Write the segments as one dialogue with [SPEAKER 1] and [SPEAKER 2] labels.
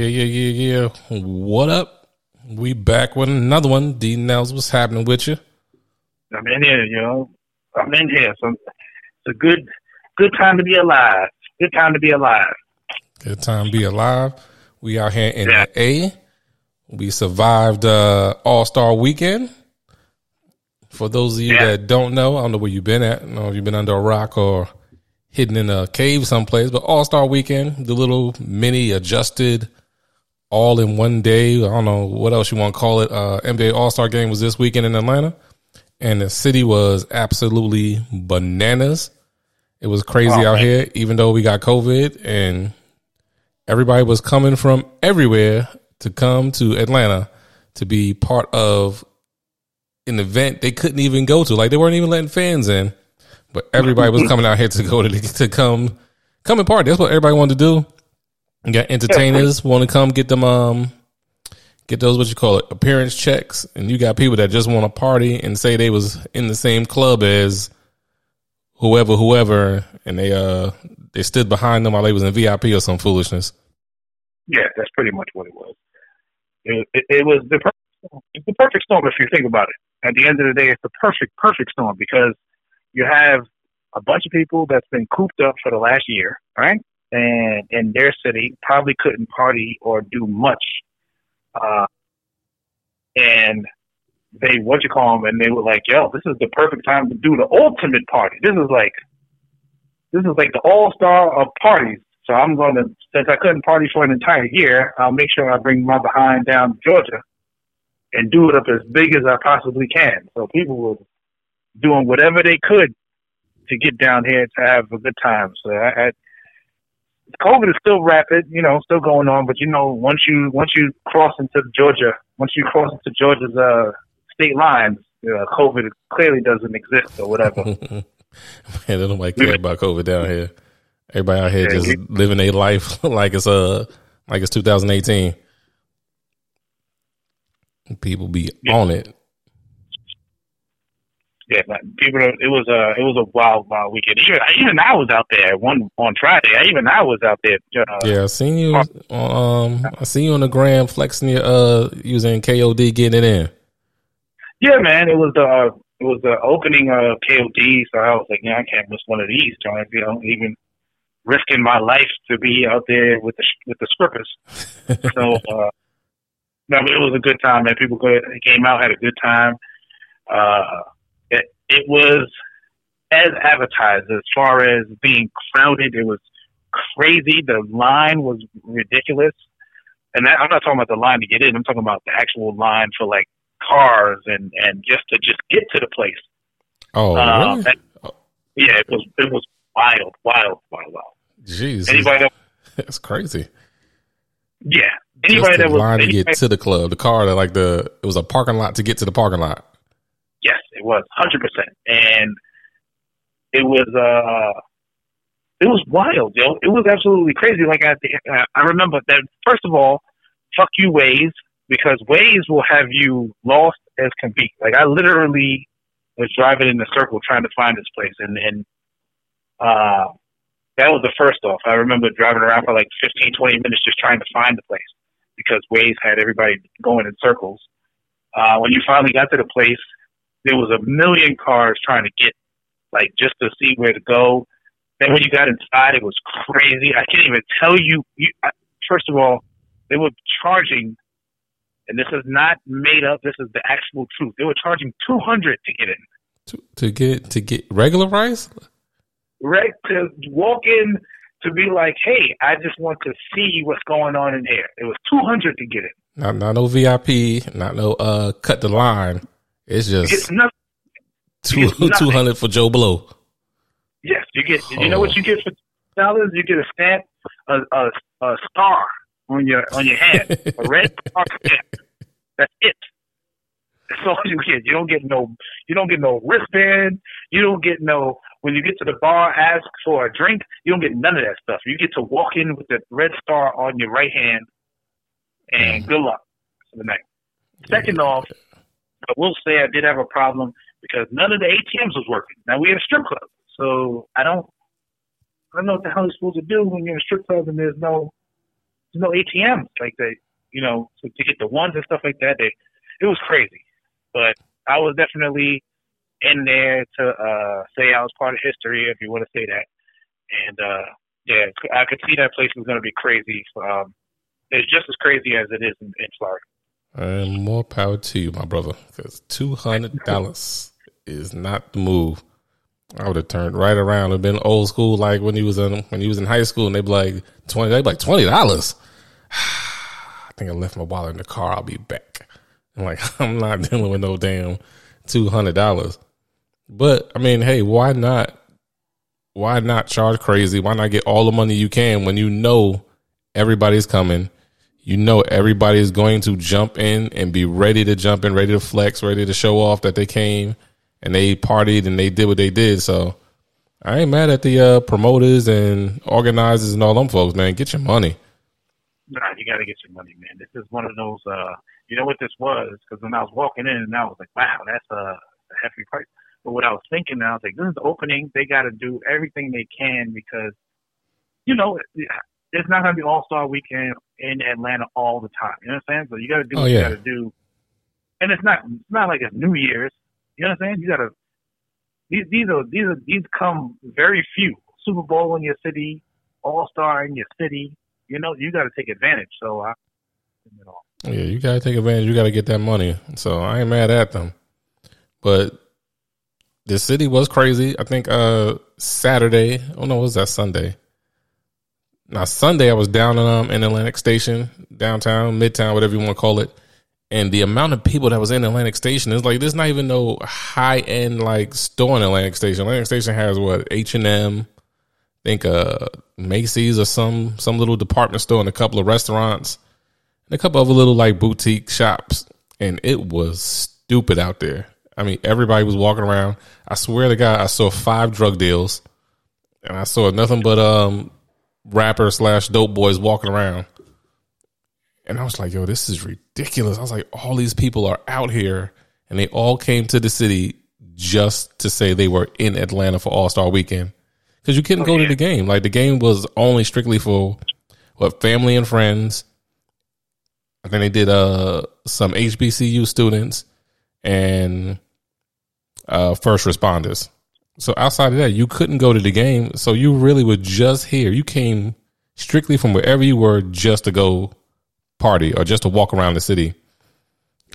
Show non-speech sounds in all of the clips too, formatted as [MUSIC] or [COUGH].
[SPEAKER 1] Yeah, yeah, yeah, yeah. What up? We back with another one. D Nels, what's happening with you?
[SPEAKER 2] I'm in here, you know. I'm in here. So it's a good good time to be alive. Good time to be alive.
[SPEAKER 1] Good time to be alive. We out here in yeah. the A. We survived uh All Star weekend. For those of you yeah. that don't know, I don't know where you've been at. I don't know if you've been under a rock or hidden in a cave someplace, but All Star weekend, the little mini adjusted all in one day. I don't know what else you want to call it. Uh, NBA All Star game was this weekend in Atlanta, and the city was absolutely bananas. It was crazy out man. here, even though we got COVID and everybody was coming from everywhere to come to Atlanta to be part of an event they couldn't even go to. Like they weren't even letting fans in, but everybody was [LAUGHS] coming out here to go to to come come and party. That's what everybody wanted to do. You got entertainers want to come get them um get those what you call it appearance checks, and you got people that just want to party and say they was in the same club as whoever whoever, and they uh they stood behind them while they was in VIP or some foolishness.
[SPEAKER 2] Yeah, that's pretty much what it was. It, it, it was the perfect, it's the perfect storm if you think about it. At the end of the day, it's the perfect perfect storm because you have a bunch of people that's been cooped up for the last year, right? And in their city, probably couldn't party or do much. Uh, and they, what you call them, and they were like, yo, this is the perfect time to do the ultimate party. This is like, this is like the all star of parties. So I'm going to, since I couldn't party for an entire year, I'll make sure I bring my behind down to Georgia and do it up as big as I possibly can. So people were doing whatever they could to get down here to have a good time. So I, I COVID is still rapid, you know, still going on. But you know, once you once you cross into Georgia, once you cross into Georgia's uh, state lines, uh, COVID clearly doesn't exist or whatever. [LAUGHS]
[SPEAKER 1] Man, nobody care about COVID down here. Everybody out here yeah, just living a life [LAUGHS] like it's uh like it's 2018. People be yeah. on it
[SPEAKER 2] yeah, people. It was a it was a wild wild weekend. Even even I was out there one on Friday. Even I was out there. Uh,
[SPEAKER 1] yeah, I seen you. Um, I seen you on the gram flexing your uh using KOD getting it in.
[SPEAKER 2] Yeah, man. It was the uh, it was the opening of KOD, so I was like, yeah, I can't miss one of these joints. You know, even risking my life to be out there with the with the scrippers. [LAUGHS] so, uh, no, it was a good time, man. People came out, had a good time. Uh, it was as advertised as far as being crowded. It was crazy. The line was ridiculous. And that, I'm not talking about the line to get in. I'm talking about the actual line for like cars and, and just to just get to the place.
[SPEAKER 1] Oh, uh, really?
[SPEAKER 2] yeah, it was, it was wild, wild, wild, wild.
[SPEAKER 1] Jeez. Anybody that, [LAUGHS] that's crazy.
[SPEAKER 2] Yeah. Anybody that was
[SPEAKER 1] line to get to the club, the car that like the, it was a parking lot to get to the parking lot.
[SPEAKER 2] Yes, it was hundred percent, and it was uh, it was wild, yo. It was absolutely crazy. Like I, I remember that. First of all, fuck you, Waze, because Waze will have you lost as can be. Like I literally was driving in a circle trying to find this place, and and uh, that was the first off. I remember driving around for like 15, 20 minutes just trying to find the place because Waze had everybody going in circles. Uh, when you finally got to the place, there was a million cars trying to get, like, just to see where to go. Then when you got inside, it was crazy. I can't even tell you. you first of all, they were charging, and this is not made up. This is the actual truth. They were charging two hundred to get in.
[SPEAKER 1] To, to get to get regular price.
[SPEAKER 2] Right to walk in to be like, hey, I just want to see what's going on in here. It was two hundred to get in.
[SPEAKER 1] Not, not no VIP, not no uh cut the line. It's just
[SPEAKER 2] it's [LAUGHS] nothing.
[SPEAKER 1] Two two hundred for Joe Blow.
[SPEAKER 2] Yes, you get. Oh. You know what you get for dollars? You get a stamp, a, a, a star on your on your hand, a red [LAUGHS] star stamp. That's it. That's all you get. You don't get no. You don't get no wristband. You don't get no. When you get to the bar, ask for a drink. You don't get none of that stuff. You get to walk in with the red star on your right hand, and mm. good luck for the night. Second off, I will say I did have a problem because none of the ATMs was working. Now we had a strip club, so I don't, I don't know what the hell you're supposed to do when you're in a strip club and there's no there's no ATMs like they, you know, to, to get the ones and stuff like that. They, it was crazy, but I was definitely in there to uh, say I was part of history, if you want to say that. And uh, yeah, I could see that place was going to be crazy. Um, it's just as crazy as it is in, in Florida.
[SPEAKER 1] And more power to you, my brother, because two hundred dollars is not the move. I would have turned right around and been old school, like when he was in when he was in high school, and they'd be like twenty. They'd be like twenty dollars. [SIGHS] I think I left my wallet in the car. I'll be back. I'm like, [LAUGHS] I'm not dealing with no damn two hundred dollars. But I mean, hey, why not? Why not charge crazy? Why not get all the money you can when you know everybody's coming? You know everybody is going to jump in and be ready to jump in, ready to flex, ready to show off that they came and they partied and they did what they did. So I ain't mad at the uh, promoters and organizers and all them folks, man. Get your money.
[SPEAKER 2] Nah, you got to get your money, man. This is one of those. uh You know what this was? Because when I was walking in, and I was like, "Wow, that's a, a hefty price." But what I was thinking, I was like, "This is the opening. They got to do everything they can because, you know, it's not going to be All Star Weekend in Atlanta all the time. You know what I'm saying? So you got to do oh, what yeah. you got to do. And it's not it's not like it's New Year's. You know what I'm saying? You gotta these these are these are these come very few. Super Bowl in your city, All Star in your city. You know, you got to take advantage. So I,
[SPEAKER 1] you know. Yeah, you got to take advantage. You got to get that money. So I ain't mad at them. But the city was crazy. I think uh Saturday. Oh no, it was that Sunday? Now Sunday I was down in um in Atlantic Station, downtown, midtown, whatever you want to call it and the amount of people that was in Atlantic Station is like there's not even no high end like store in Atlantic Station. Atlantic Station has what H and M, think uh Macy's or some some little department store and a couple of restaurants and a couple of little like boutique shops, and it was stupid out there. I mean, everybody was walking around. I swear to God, I saw five drug deals, and I saw nothing but um rappers slash dope boys walking around. And I was like, yo, this is ridiculous. I was like, all these people are out here and they all came to the city just to say they were in Atlanta for All Star Weekend. Because you couldn't oh, go yeah. to the game. Like the game was only strictly for what family and friends. I think they did uh some HBCU students and uh first responders. So outside of that, you couldn't go to the game. So you really were just here. You came strictly from wherever you were just to go party or just to walk around the city.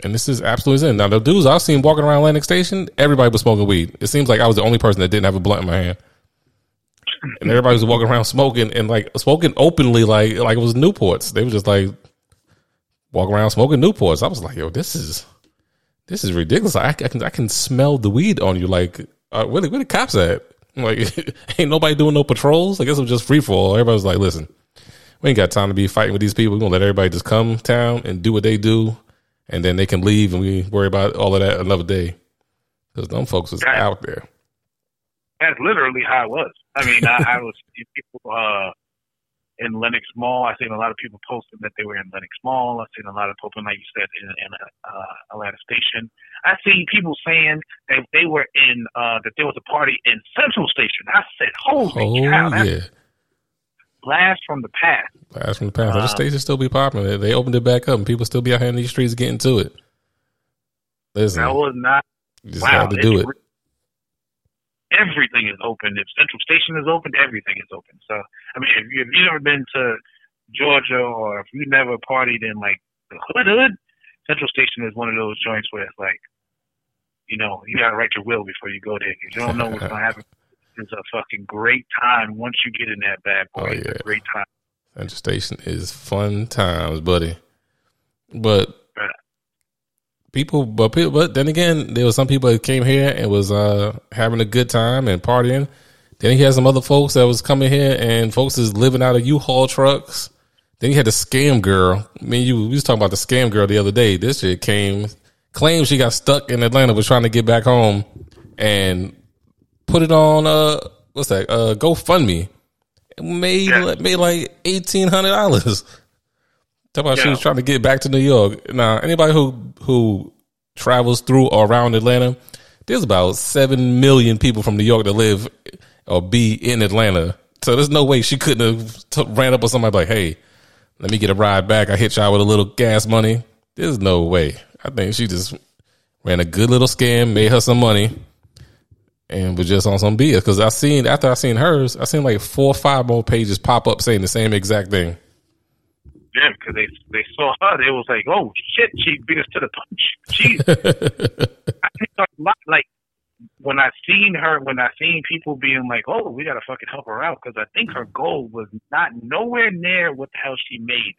[SPEAKER 1] And this is absolutely insane. Now the dudes I've seen walking around Atlantic Station, everybody was smoking weed. It seems like I was the only person that didn't have a blunt in my hand. And everybody was walking around smoking and like smoking openly like like it was Newports. They were just like walking around smoking Newports. I was like, yo, this is this is ridiculous. I, I can I can smell the weed on you. Like, uh, where, where the cops at? [LAUGHS] Like, [LAUGHS] ain't nobody doing no patrols. I guess it was just free for all. Everybody was like, listen, we ain't got time to be fighting with these people. We're gonna let everybody just come town and do what they do, and then they can leave, and we worry about all of that another day. Because them folks was out there.
[SPEAKER 2] That's literally how it was. I mean, I, I was people uh, in Lenox Mall. I seen a lot of people posting that they were in Lenox Mall. I seen a lot of people, like you said, in, in uh, Atlantic Station. I seen people saying that they were in uh, that there was a party in Central Station. I said, "Holy oh, cow!" yeah blast from the past.
[SPEAKER 1] Blast from the past. Um, the station still be popular. They opened it back up, and people still be out here in these streets getting to it.
[SPEAKER 2] Listen, that was not.
[SPEAKER 1] You just wow, had to do it.
[SPEAKER 2] Everything is open. If Central Station is open, everything is open. So, I mean, if, you, if you've never been to Georgia or if you never partied in like the hood, hood, Central Station is one of those joints where it's like, you know, you gotta write your will before you go there because you don't know what's gonna happen It's a fucking great time once you get in that bad boy. Oh, yeah. It's a great time.
[SPEAKER 1] Central Station is fun times, buddy. But people, but people, but then again, there was some people that came here and was uh, having a good time and partying. Then he had some other folks that was coming here and folks is living out of U-Haul trucks. Then he had the scam girl. I mean, you we was talking about the scam girl the other day. This shit came claims she got stuck in Atlanta, was trying to get back home, and put it on uh what's that uh GoFundMe. Made yeah. made like eighteen hundred dollars. Talk about she was trying to get back to New York. Now anybody who who travels through or around Atlanta, there's about seven million people from New York that live or be in Atlanta. So there's no way she couldn't have t- ran up on somebody like, "Hey, let me get a ride back. I hit y'all with a little gas money. There's no way. I think she just ran a good little scam, made her some money, and was just on some BS. Because I seen after I seen hers, I seen like four or five more pages pop up saying the same exact thing.
[SPEAKER 2] Yeah, because they they saw her, they was like, "Oh shit, she beat us to the punch." She, [LAUGHS] I think a lot like when I seen her, when I seen people being like, "Oh, we gotta fucking help her out," because I think her goal was not nowhere near what the hell she made.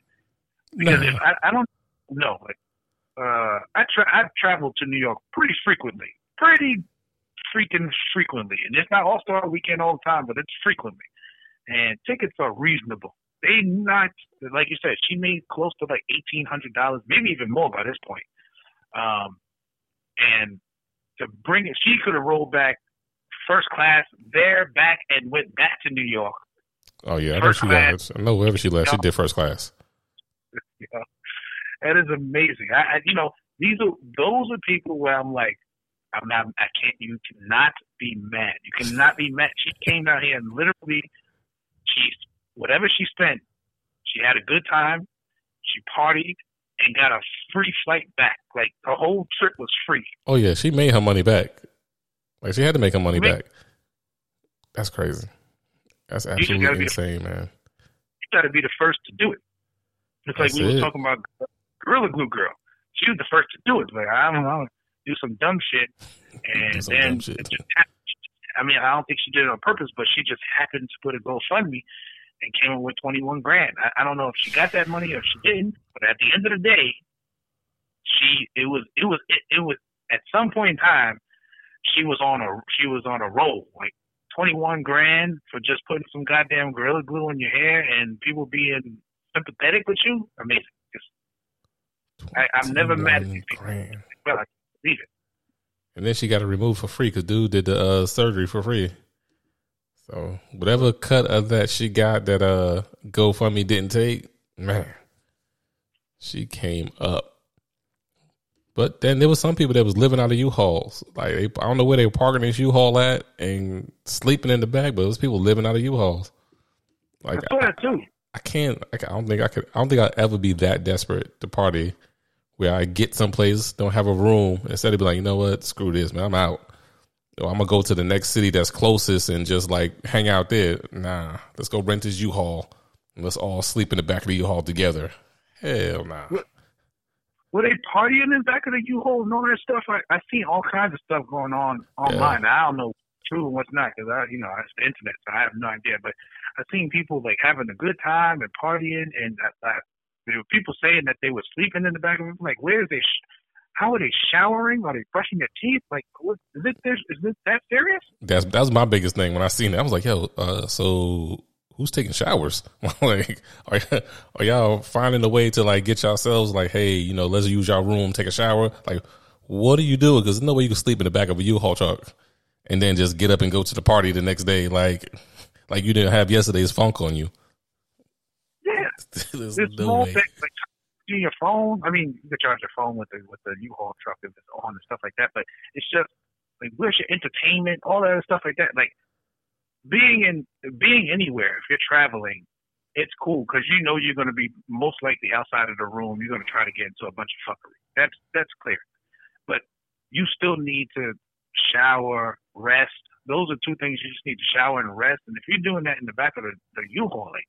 [SPEAKER 2] Because no. if I, I don't know, like, uh, I tra- I travel to New York pretty frequently, pretty freaking frequently, and it's not All Star Weekend all the time, but it's frequently, and tickets are reasonable. They not like you said, she made close to like eighteen hundred dollars, maybe even more by this point. Um, and to bring it. She could have rolled back first class there, back, and went back to New York.
[SPEAKER 1] Oh yeah, I know she class. I know wherever she left, she did first class.
[SPEAKER 2] yeah. That is amazing. I, I, you know, these are those are people where I'm like, I'm not, I can't. You cannot be mad. You cannot be mad. She came down here and literally, she whatever she spent, she had a good time. She partied and got a free flight back. Like the whole trip was free.
[SPEAKER 1] Oh yeah, she made her money back. Like she had to make her money back. That's crazy. That's absolutely insane,
[SPEAKER 2] the,
[SPEAKER 1] man.
[SPEAKER 2] You got to be the first to do it. It's like That's we were talking about Gorilla Glue Girl. She was the first to do it. Like I don't know, do some dumb shit, [LAUGHS] and then shit. it just happened. I mean, I don't think she did it on purpose, but she just happened to put a GoFundMe and came up with 21 grand. I, I don't know if she got that money or she didn't, but at the end of the day, she it was it was it, it was at some point in time she was on a she was on a roll. Like 21 grand for just putting some goddamn gorilla glue in your hair and people being sympathetic with you? Amazing. I, i'm never mad at these people. well i believe it.
[SPEAKER 1] And then she got it removed for free because dude did the uh, surgery for free so whatever cut of that she got that uh GoFundMe didn't take, man, she came up. But then there was some people that was living out of U-Hauls. Like they, I don't know where they were parking this U-Haul at and sleeping in the back, but it was people living out of U-Hauls.
[SPEAKER 2] Like I saw that too.
[SPEAKER 1] I can't. I don't think I could. I don't think I'll ever be that desperate to party where I get someplace, don't have a room, instead of be like, you know what, screw this, man, I'm out. I'm gonna go to the next city that's closest and just like hang out there. Nah, let's go rent this U-Haul and let's all sleep in the back of the U-Haul together. Hell nah.
[SPEAKER 2] Were they partying in the back of the U-Haul and all that stuff? I I seen all kinds of stuff going on online. Yeah. I don't know what's true and what's not because I you know it's the internet, so I have no idea. But I seen people like having a good time and partying, and I, I, there were people saying that they were sleeping in the back of it. Like, where is they? How are they showering? Are they brushing their teeth? Like, what, is it this? Is this that serious?
[SPEAKER 1] That's that was my biggest thing when I seen it. I was like, yo, uh, so who's taking showers? [LAUGHS] like, are, are y'all finding a way to like get yourselves like, hey, you know, let's use your room, take a shower? Like, what are you doing? Because there's no way you can sleep in the back of a U-Haul truck and then just get up and go to the party the next day, like, like you didn't have yesterday's funk on you.
[SPEAKER 2] Yeah, [LAUGHS] there's, there's no way. Things, like, your phone. I mean, you can charge your phone with the with the U-Haul truck if it's on and stuff like that. But it's just like where's your entertainment, all that stuff like that. Like being in being anywhere, if you're traveling, it's cool because you know you're going to be most likely outside of the room. You're going to try to get into a bunch of fuckery. That's that's clear. But you still need to shower, rest. Those are two things you just need to shower and rest. And if you're doing that in the back of the, the U-Haul, like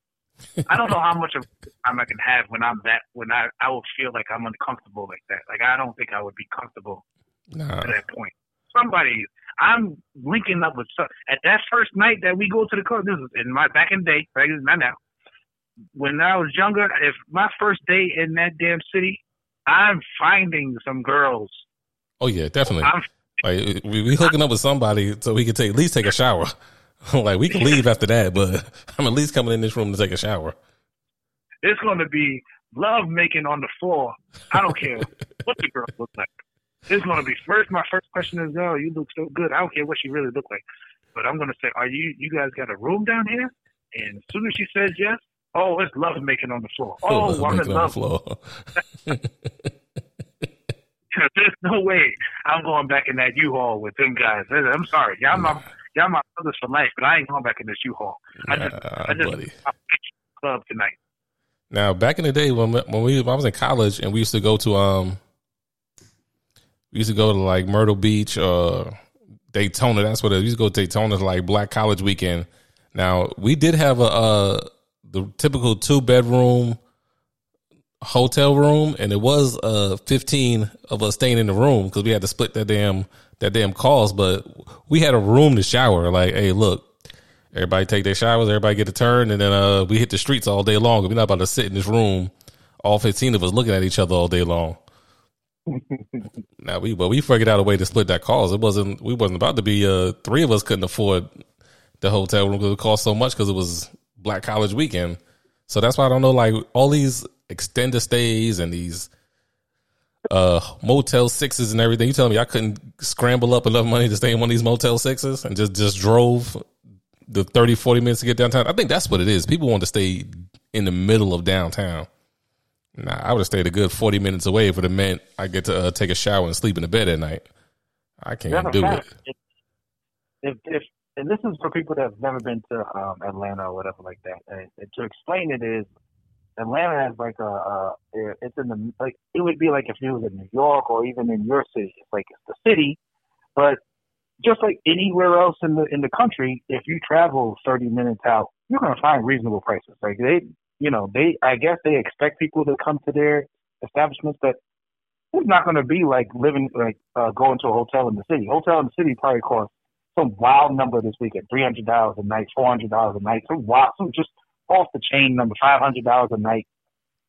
[SPEAKER 2] I don't know how much of time I can have when I'm that when I I will feel like I'm uncomfortable like that. Like I don't think I would be comfortable nah. at that point. Somebody, I'm linking up with some, at that first night that we go to the club. This is in my back in the day, right? Not now. When I was younger, if my first day in that damn city, I'm finding some girls.
[SPEAKER 1] Oh yeah, definitely. I'm, like we, we hooking up with somebody so we can take at least take a shower. [LAUGHS] like we can leave after that, but [LAUGHS] I'm at least coming in this room to take a shower.
[SPEAKER 2] It's going to be love making on the floor. I don't care what the girl looks like. It's going to be first. My first question is, "Oh, you look so good." I don't care what she really look like, but I'm going to say, "Are you? You guys got a room down here?" And as soon as she says yes, oh, it's love making on the floor. Oh, oh I'm in love. floor. [LAUGHS] There's no way I'm going back in that U-Haul with them guys. I'm sorry, y'all. Y'all my brothers for life, but I ain't going back in this U-Haul. I just, I just club tonight.
[SPEAKER 1] Now, back in the day when when we when I was in college and we used to go to um, we used to go to like Myrtle Beach or Daytona. That's what it. We used to go to Daytona like Black College Weekend. Now we did have a, a the typical two bedroom hotel room, and it was uh fifteen of us staying in the room because we had to split that damn that damn cost. But we had a room to shower. Like, hey, look, everybody take their showers, everybody get a turn, and then uh we hit the streets all day long. We're not about to sit in this room, all fifteen of us looking at each other all day long. [LAUGHS] now we but we figured out a way to split that cost. It wasn't we wasn't about to be uh three of us couldn't afford the hotel room because it cost so much because it was Black College Weekend. So that's why I don't know like all these extended stays and these uh motel sixes and everything. You telling me I couldn't scramble up enough money to stay in one of these motel sixes and just just drove the 30 40 minutes to get downtown. I think that's what it is. People want to stay in the middle of downtown. Nah, I would have stayed a good 40 minutes away if it meant I get to uh, take a shower and sleep in the bed at night. I can't do
[SPEAKER 2] it. If, if and this is for people that have never been to um, Atlanta or whatever like that. And, and to explain it is Atlanta has like a, a it's in the like it would be like if you was in New York or even in your city. It's like it's the city, but just like anywhere else in the in the country, if you travel 30 minutes out, you're gonna find reasonable prices. Like they, you know, they I guess they expect people to come to their establishments, but it's not gonna be like living like uh, going to a hotel in the city. Hotel in the city probably costs some wild number this weekend, three hundred dollars a night, four hundred dollars a night, some wild, some just off the chain number, five hundred dollars a night.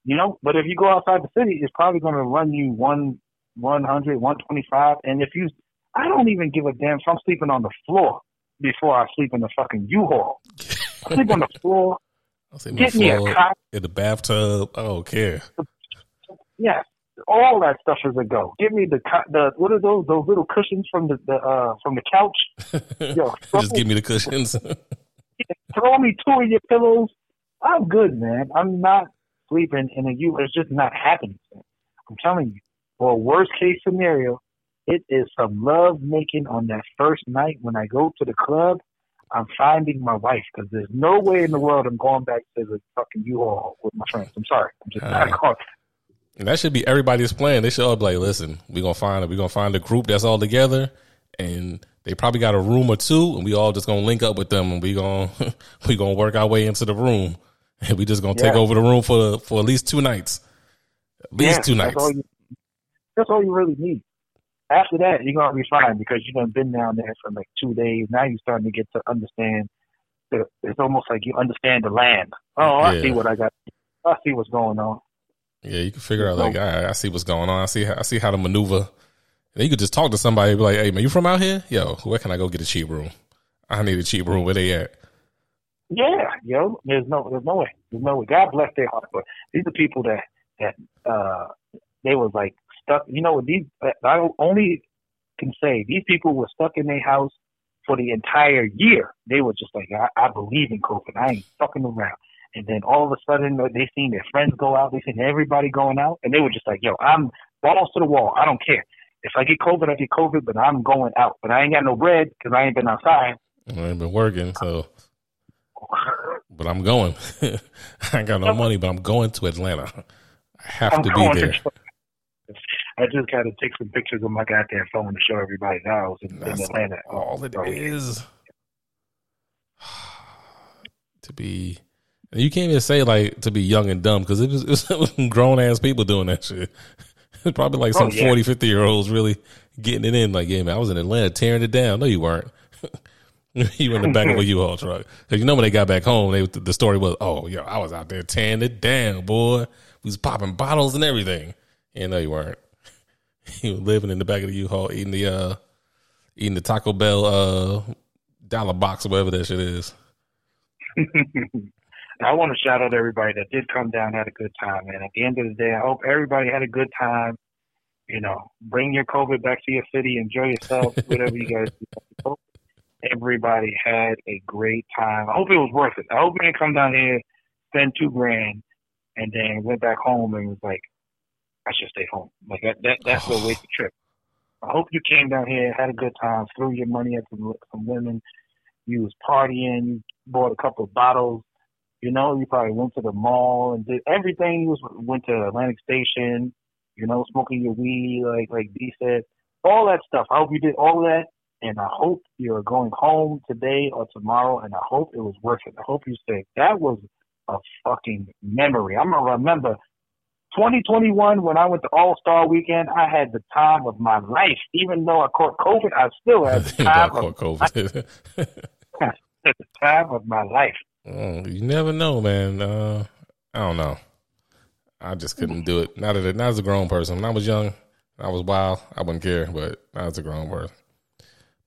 [SPEAKER 2] You know, but if you go outside the city, it's probably going to run you one one hundred, one twenty five. And if you, I don't even give a damn if I'm sleeping on the floor before I sleep in the fucking U-Haul. [LAUGHS] I sleep on the floor.
[SPEAKER 1] I'll sleep Get me a cot in the bathtub. I don't care.
[SPEAKER 2] Yeah, all that stuff is a go. Give me the the what are those those little cushions from the, the uh from the couch? [LAUGHS]
[SPEAKER 1] Yo, just give me the cushions. [LAUGHS]
[SPEAKER 2] throw me two of your pillows. I'm good, man. I'm not sleeping in a U. It's just not happening. I'm telling you. For worst case scenario, it is some love making on that first night when I go to the club. I'm finding my wife because there's no way in the world I'm going back to the fucking U-Haul with my friends. I'm sorry. I'm just uh, not going.
[SPEAKER 1] And that should be everybody's plan. They should all be like, listen, we're gonna find it. we're gonna find a group that's all together and they probably got a room or two, and we all just gonna link up with them, and we gonna [LAUGHS] we gonna work our way into the room, [LAUGHS] we just gonna yeah. take over the room for for at least two nights, at least yeah, two nights.
[SPEAKER 2] That's all, you, that's all you really need. After that, you're gonna be fine because you've done been down there for like two days. Now you're starting to get to understand. The, it's almost like you understand the land. Oh, I yeah. see what I got. I see what's going on.
[SPEAKER 1] Yeah, you can figure out like I, I see what's going on. I see I see how to maneuver and you could just talk to somebody be like, hey, man, you from out here? Yo, where can I go get a cheap room? I need a cheap room. Where they at?
[SPEAKER 2] Yeah, yo, there's no, there's no way, there's no way. God bless their heart, but these are people that that uh they was like stuck. You know, these I only can say these people were stuck in their house for the entire year. They were just like, I, I believe in COVID. I ain't fucking around. And then all of a sudden, they seen their friends go out. They seen everybody going out, and they were just like, "Yo, I'm balls to the wall. I don't care if I get COVID, I get COVID, but I'm going out. But I ain't got no bread because I ain't been outside.
[SPEAKER 1] I ain't been working, so. But I'm going. [LAUGHS] I ain't got no money, but I'm going to Atlanta. I have I'm to be there. To,
[SPEAKER 2] I just got to take some pictures of my goddamn phone to show everybody the house in, in Atlanta.
[SPEAKER 1] All it oh, so, is [SIGHS] to be. You can't even say like to be young and dumb because it was, [LAUGHS] it was grown ass people doing that shit. [LAUGHS] It's probably like oh, some oh, yeah. 40, 50 year olds really getting it in. Like, yeah, man, I was in Atlanta tearing it down. No, you weren't. [LAUGHS] you were in the back of a [LAUGHS] U-Haul truck. Cause you know when they got back home, they the story was, oh, yo, I was out there tearing it down, boy. We was popping bottles and everything. And no, you weren't. [LAUGHS] you were living in the back of the U-Haul, eating the uh, eating the Taco Bell uh, dollar box or whatever that shit is.
[SPEAKER 2] I want to shout out everybody that did come down, had a good time, and at the end of the day, I hope everybody had a good time. You know, bring your COVID back to your city, enjoy yourself, whatever you guys do. Everybody had a great time. I hope it was worth it. I hope we didn't come down here, spend two grand, and then went back home and was like, I should stay home. Like that, that that's a [SIGHS] wasted trip. I hope you came down here, had a good time, threw your money at some some women. You was partying, you bought a couple of bottles, You know, you probably went to the mall and did everything. You was went to Atlantic Station. You know, smoking your weed, like like B said, all that stuff. I hope you did all that, and I hope you're going home today or tomorrow, and I hope it was worth it. I hope you say that was a fucking memory. I'm gonna remember 2021 when I went to All Star Weekend. I had the time of my life, even though I caught COVID. I still had the [LAUGHS] time of COVID. [LAUGHS] the time of my life.
[SPEAKER 1] Mm, you never know, man. Uh, I don't know. I just couldn't do it. Not that not as a grown person. When I was young, I was wild. I wouldn't care, but not as a grown person.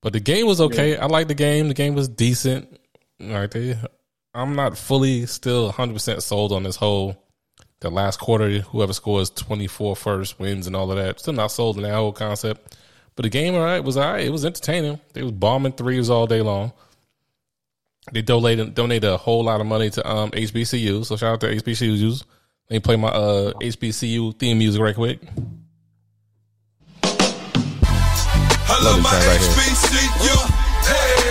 [SPEAKER 1] But the game was okay. Yeah. I liked the game. The game was decent. Like they, I'm not fully still 100 percent sold on this whole the last quarter. Whoever scores 24 first wins and all of that. Still not sold on that whole concept. But the game, all right, was all right. It was entertaining. They was bombing threes all day long. They donated donated a whole lot of money to um, HBCU. So shout out to HBCUs. Let me play my uh, HBCU theme music right quick. I love, my HBCU.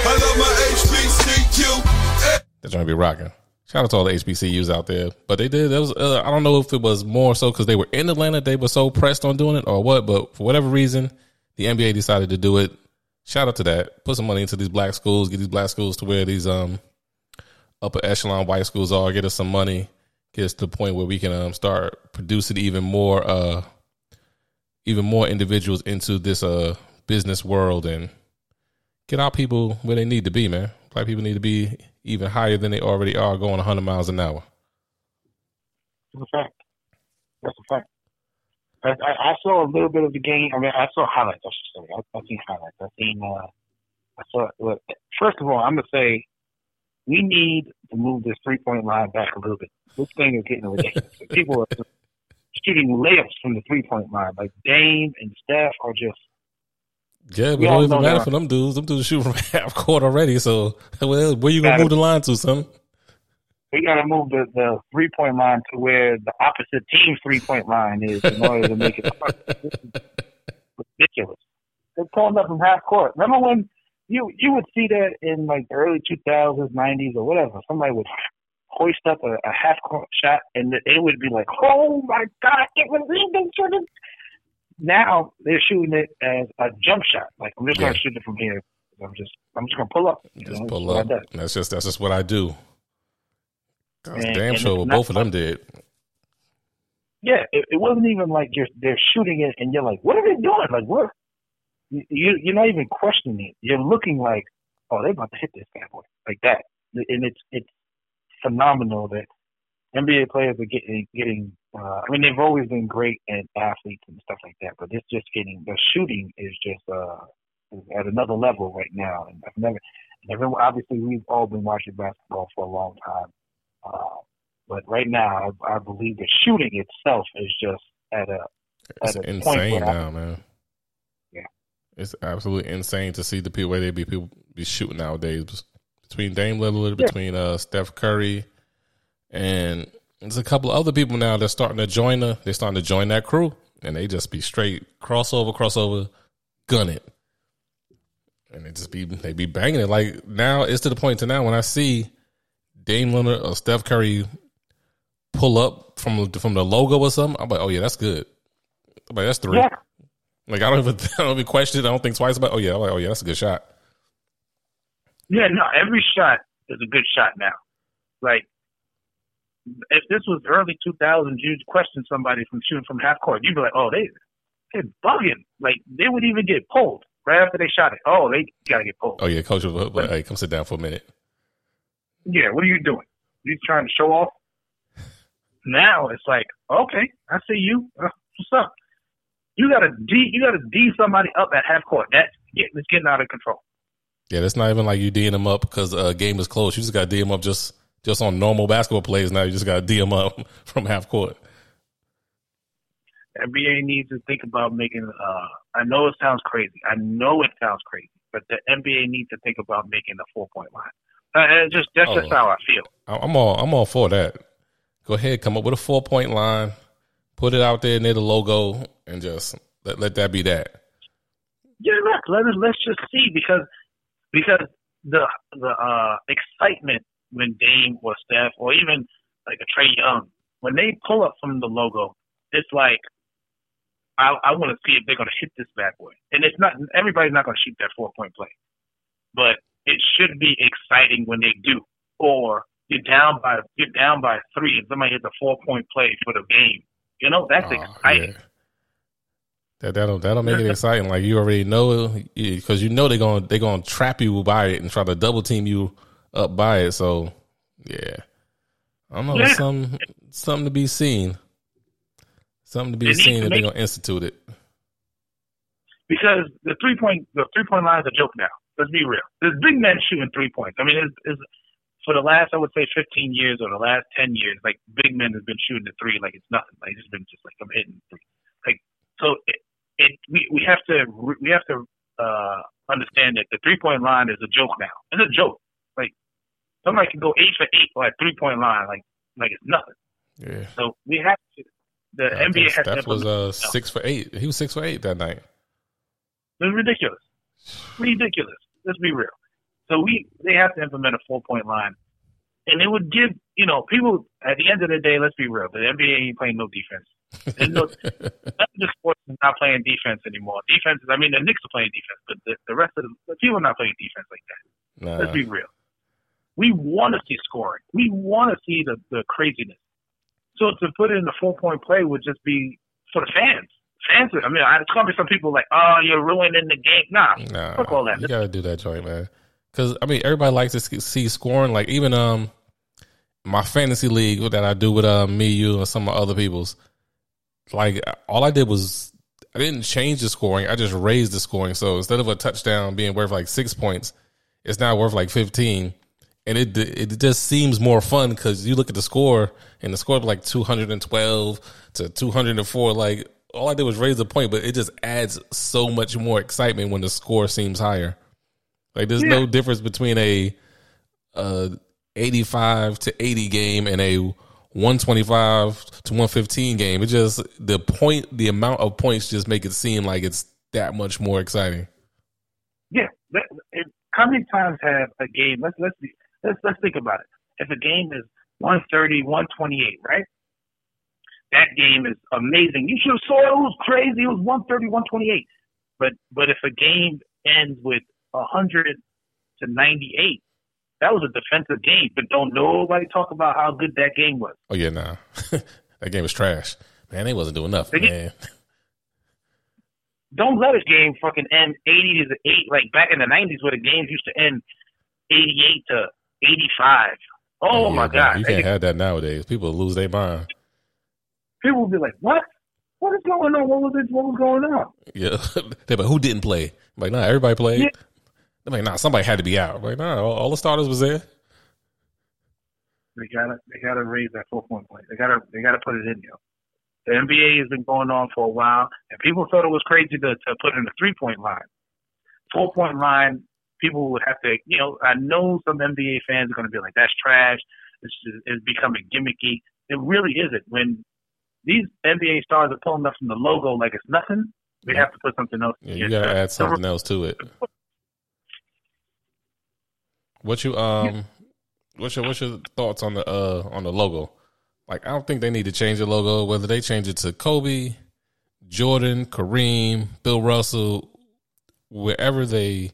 [SPEAKER 1] I love my HBCU. They're trying to be rocking. Shout out to all the HBCUs out there. But they did. That was. Uh, I don't know if it was more so because they were in Atlanta. They were so pressed on doing it, or what. But for whatever reason, the NBA decided to do it. Shout out to that. Put some money into these black schools. Get these black schools to where these um upper echelon white schools are. Get us some money get us to the point where we can um, start producing even more uh, even more individuals into this uh, business world and get our people where they need to be, man. Black people need to be even higher than they already are, going 100 miles an hour.
[SPEAKER 2] That's a fact. That's a fact. I, I, I saw a little bit of the game. I mean, I saw highlights. I should say. I, I seen highlights. I seen. Uh, I saw. Look, first of all, I'm gonna say we need to move this three point line back a little bit. This thing is getting ridiculous. [LAUGHS] People are shooting layups from the three point line. Like Dame and Steph are just.
[SPEAKER 1] Yeah, but it don't even matter for them dudes. Them dudes shoot from [LAUGHS] half court already. So well, where you gonna gotta, move the line to, son?
[SPEAKER 2] We gotta move the, the three point line to where the opposite team's three point line is in order to make it [LAUGHS] ridiculous. They're pulling up from half court. Remember when you you would see that in like the early 2000s, 90s, or whatever. Somebody would hoist up a, a half court shot, and it would be like, "Oh my God, it was even shooting." Now they're shooting it as a jump shot. Like I'm just yeah. gonna shoot it from here. I'm just I'm just gonna pull up.
[SPEAKER 1] Just know, pull up. That's just that's just what I do. And, damn sure what both of them did.
[SPEAKER 2] Yeah, it, it wasn't even like you're they're shooting it and you're like, what are they doing? Like what? you you're not even questioning it. You're looking like, oh, they're about to hit this bad boy like that, and it's it's phenomenal that NBA players are getting getting. Uh, I mean, they've always been great at athletes and stuff like that, but it's just getting the shooting is just uh at another level right now. And I've never, never obviously we've all been watching basketball for a long time, uh, but right now I, I believe the shooting itself is just at a
[SPEAKER 1] it's at a insane now, I, man. Yeah, it's absolutely insane to see the people way they be people be shooting nowadays between Dame Lillard, yeah. between uh, Steph Curry, and there's a couple of other people now that's starting to join the they're starting to join that crew, and they just be straight crossover, crossover, gun it, and they just be they be banging it. Like now, it's to the point to now when I see Dame Lillard or Steph Curry pull up from from the logo or something, I'm like, oh yeah, that's good. I'm like that's three. Yeah. Like I don't even [LAUGHS] I don't even question it. I don't think twice about. Oh yeah, I'm like oh yeah, that's a good shot.
[SPEAKER 2] Yeah, no, every shot is a good shot now. Like if this was early 2000s, you'd question somebody from shooting from half court. You'd be like, oh, they they're bugging. Like they would even get pulled right after they shot it. Oh, they gotta get pulled.
[SPEAKER 1] Oh yeah, coach was like, hey, come sit down for a minute.
[SPEAKER 2] Yeah, what are you doing? You trying to show off? Now it's like, okay, I see you. Uh, what's up? You got to d you got to d somebody up at half court. That's getting it's getting out of control.
[SPEAKER 1] Yeah, that's not even like you d'ing them up because a uh, game is close. You just got to d them up just just on normal basketball plays. Now you just got to d them up [LAUGHS] from half court.
[SPEAKER 2] NBA needs to think about making. Uh, I know it sounds crazy. I know it sounds crazy, but the NBA needs to think about making the four point line. Uh, just that's oh, just how I feel.
[SPEAKER 1] I'm all I'm all for that. Go ahead, come up with a four point line put it out there near the logo and just let, let that be that.
[SPEAKER 2] Yeah, look, let us let's just see because because the the uh, excitement when Dame or Steph or even like a Trae Young, when they pull up from the logo, it's like I, I want to see if they're going to hit this bad boy. And it's not everybody's not going to shoot that four point play, but it should be exciting when they do. Or you're down by you're down by three, and somebody hits a four point play for the game. You know that's oh, exciting. Yeah.
[SPEAKER 1] That that'll that'll make it exciting. Like you already know because you know they're gonna they're gonna trap you by it and try to double team you up by it. So yeah, I don't know. Yeah. Some something to be seen. Something to be seen if they're gonna institute it.
[SPEAKER 2] Because the three point the three point line is a joke now. Let's be real. There's big men shooting three points. I mean, it's, it's for the last I would say 15 years or the last 10 years, like big men have been shooting the three like it's nothing. Like it's been just like I'm hitting three. Like so, it, it we we have to we have to uh, understand that the three point line is a joke now. It's a joke. Like somebody can go eight for eight or a three point line, like like it's nothing.
[SPEAKER 1] Yeah.
[SPEAKER 2] So we have to. The I NBA has
[SPEAKER 1] Steph was uh, six for eight. He was six for eight that night.
[SPEAKER 2] It was ridiculous. Ridiculous. Let's be real. So we they have to implement a four point line, and it would give you know people at the end of the day. Let's be real. The NBA ain't playing no defense. There's no, [LAUGHS] the sports is not playing defense anymore. Defense is, I mean, the Knicks are playing defense, but the, the rest of the, the people are not playing defense like that. Nah. Let's be real. We want to see scoring. We want to see the, the craziness. So to put it in a four point play would just be for the fans. Fans, I mean, it's gonna be some people like, oh, you're ruining the game. Nah, nah fuck all that.
[SPEAKER 1] You gotta do that joint, man. Because I mean, everybody likes to see scoring. Like even um, my fantasy league that I do with uh, me, you, and some of other people's like all I did was I didn't change the scoring. I just raised the scoring. So instead of a touchdown being worth like six points, it's now worth like fifteen. And it it just seems more fun because you look at the score and the score of like two hundred and twelve to two hundred and four. Like all I did was raise the point, but it just adds so much more excitement when the score seems higher. Like there's yeah. no difference between a, a eighty five to eighty game and a 125 to 115 game. It just the point, the amount of points just make it seem like it's that much more exciting.
[SPEAKER 2] Yeah, how many times have a game? Let's let's be, let's let's think about it. If a game is 130, 128, right? That game is amazing. You should have saw it. It was crazy. It was 130, 128. But but if a game ends with 100 to 98, that was a defensive game, but don't nobody talk about how good that game was.
[SPEAKER 1] Oh yeah, nah, [LAUGHS] that game was trash. Man, they wasn't doing nothing, man.
[SPEAKER 2] Don't let a game fucking end eighty to eight like back in the nineties where the games used to end eighty eight to eighty five. Oh yeah, my god,
[SPEAKER 1] you can't have that nowadays. People lose their mind.
[SPEAKER 2] People will be like, "What? What is going on? What was it? What was going on?"
[SPEAKER 1] Yeah, [LAUGHS] they but who didn't play? I'm like, nah, everybody played. Yeah. They're like, nah, somebody had to be out. I'm like, nah, all, all, the starters was there.
[SPEAKER 2] They gotta, they gotta raise that four point play. They gotta, they gotta put it in there. The NBA has been going on for a while, and people thought it was crazy to, to put in a three point line. Four point line, people would have to, you know, I know some NBA fans are going to be like, that's trash. This is, is becoming gimmicky. It really isn't. When these NBA stars are pulling up from the logo like it's nothing, we have to put something else.
[SPEAKER 1] Yeah, you got to add something else to it. What you um, what's your what's your thoughts on the uh on the logo? Like, I don't think they need to change the logo. Whether they change it to Kobe, Jordan, Kareem, Bill Russell, wherever they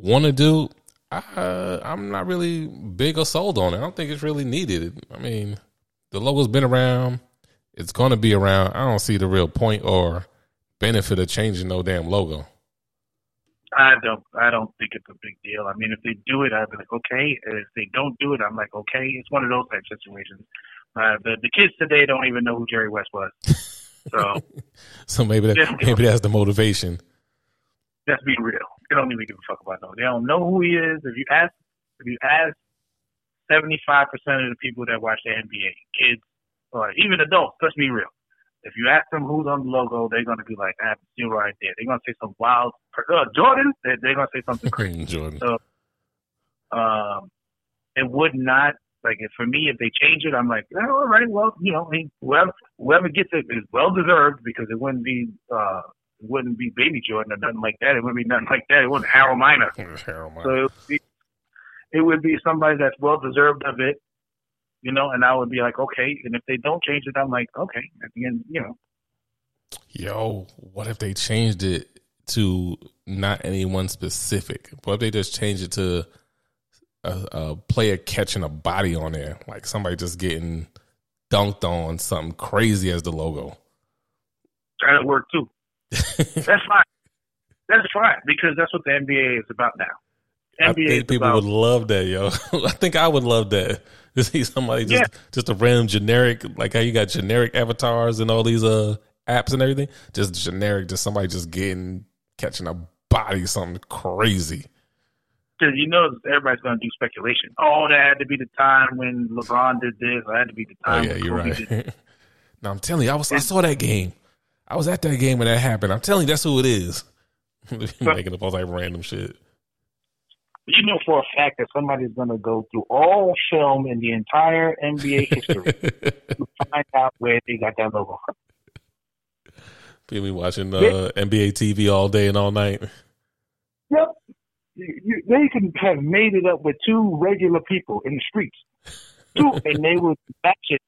[SPEAKER 1] want to do, I I'm not really big or sold on it. I don't think it's really needed. I mean, the logo's been around. It's going to be around. I don't see the real point or benefit of changing no damn logo.
[SPEAKER 2] I don't. I don't think it's a big deal. I mean, if they do it, I'd be like, okay. If they don't do it, I'm like, okay. It's one of those type situations. Uh, the the kids today don't even know who Jerry West was. So, [LAUGHS]
[SPEAKER 1] so maybe that, maybe that's the motivation.
[SPEAKER 2] Let's be real. They don't even give a fuck about no. They don't know who he is. If you ask, if you ask seventy five percent of the people that watch the NBA, kids or even adults, let's be real. If you ask them who's on the logo, they're gonna be like, "I have you right there." They're gonna say some wild uh, Jordan. They're, they're, gonna say something crazy. [LAUGHS]
[SPEAKER 1] Jordan.
[SPEAKER 2] So, um, it would not like if for me if they change it, I'm like, oh, all right, well, you know, whoever whoever gets it is well deserved because it wouldn't be uh wouldn't be Baby Jordan or nothing like that. It wouldn't be nothing like that. It wasn't Harold Miner.
[SPEAKER 1] Harold
[SPEAKER 2] Miner. So it would, be, it would be somebody that's well deserved of it, you know, and I would be like, okay. And if they don't change it, I'm like, okay. At the end, you know.
[SPEAKER 1] Yo, what if they changed it to not anyone specific? What if they just changed it to a, a player catching a body on there, like somebody just getting dunked on something crazy as the logo?
[SPEAKER 2] That'd work too. That's fine. That's fine because that's what the NBA is about now. NBA
[SPEAKER 1] I think people
[SPEAKER 2] about,
[SPEAKER 1] would love that, yo. [LAUGHS] I think I would love that [LAUGHS] to see somebody just yeah. just a random generic, like how you got generic avatars and all these uh apps and everything. Just generic, just somebody just getting catching a body, something crazy.
[SPEAKER 2] Because you know everybody's going to do speculation. Oh, that had to be the time when LeBron did this. That had to be the time.
[SPEAKER 1] Oh yeah, you're right. [LAUGHS] no, I'm telling you, I was I saw that game. I was at that game when that happened. I'm telling you, that's who it is. [LAUGHS] Making up all that random shit.
[SPEAKER 2] You know for a fact that somebody's going to go through all film in the entire NBA history [LAUGHS] to find out where they got that logo from.
[SPEAKER 1] People be watching uh, yeah. NBA TV all day and all night.
[SPEAKER 2] Yep. You, they could have made it up with two regular people in the streets, two, [LAUGHS] and they would match it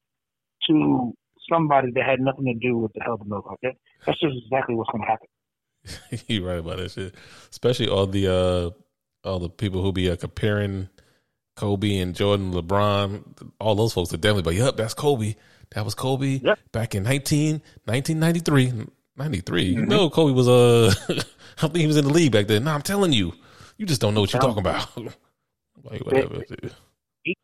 [SPEAKER 2] to somebody that had nothing to do with the hell of logo. Okay? That's just exactly what's going to happen. [LAUGHS]
[SPEAKER 1] You're right about that shit. Especially all the uh, all the people who be uh, comparing Kobe and Jordan, LeBron, all those folks are definitely. But yep, that's Kobe. That was Kobe yep. back in 19, 1993. 93. Mm-hmm. Know, Kobe was uh, [LAUGHS] I think he was in the league back then. No, I'm telling you, you just don't know what you're talking about. [LAUGHS] like whatever.
[SPEAKER 2] It,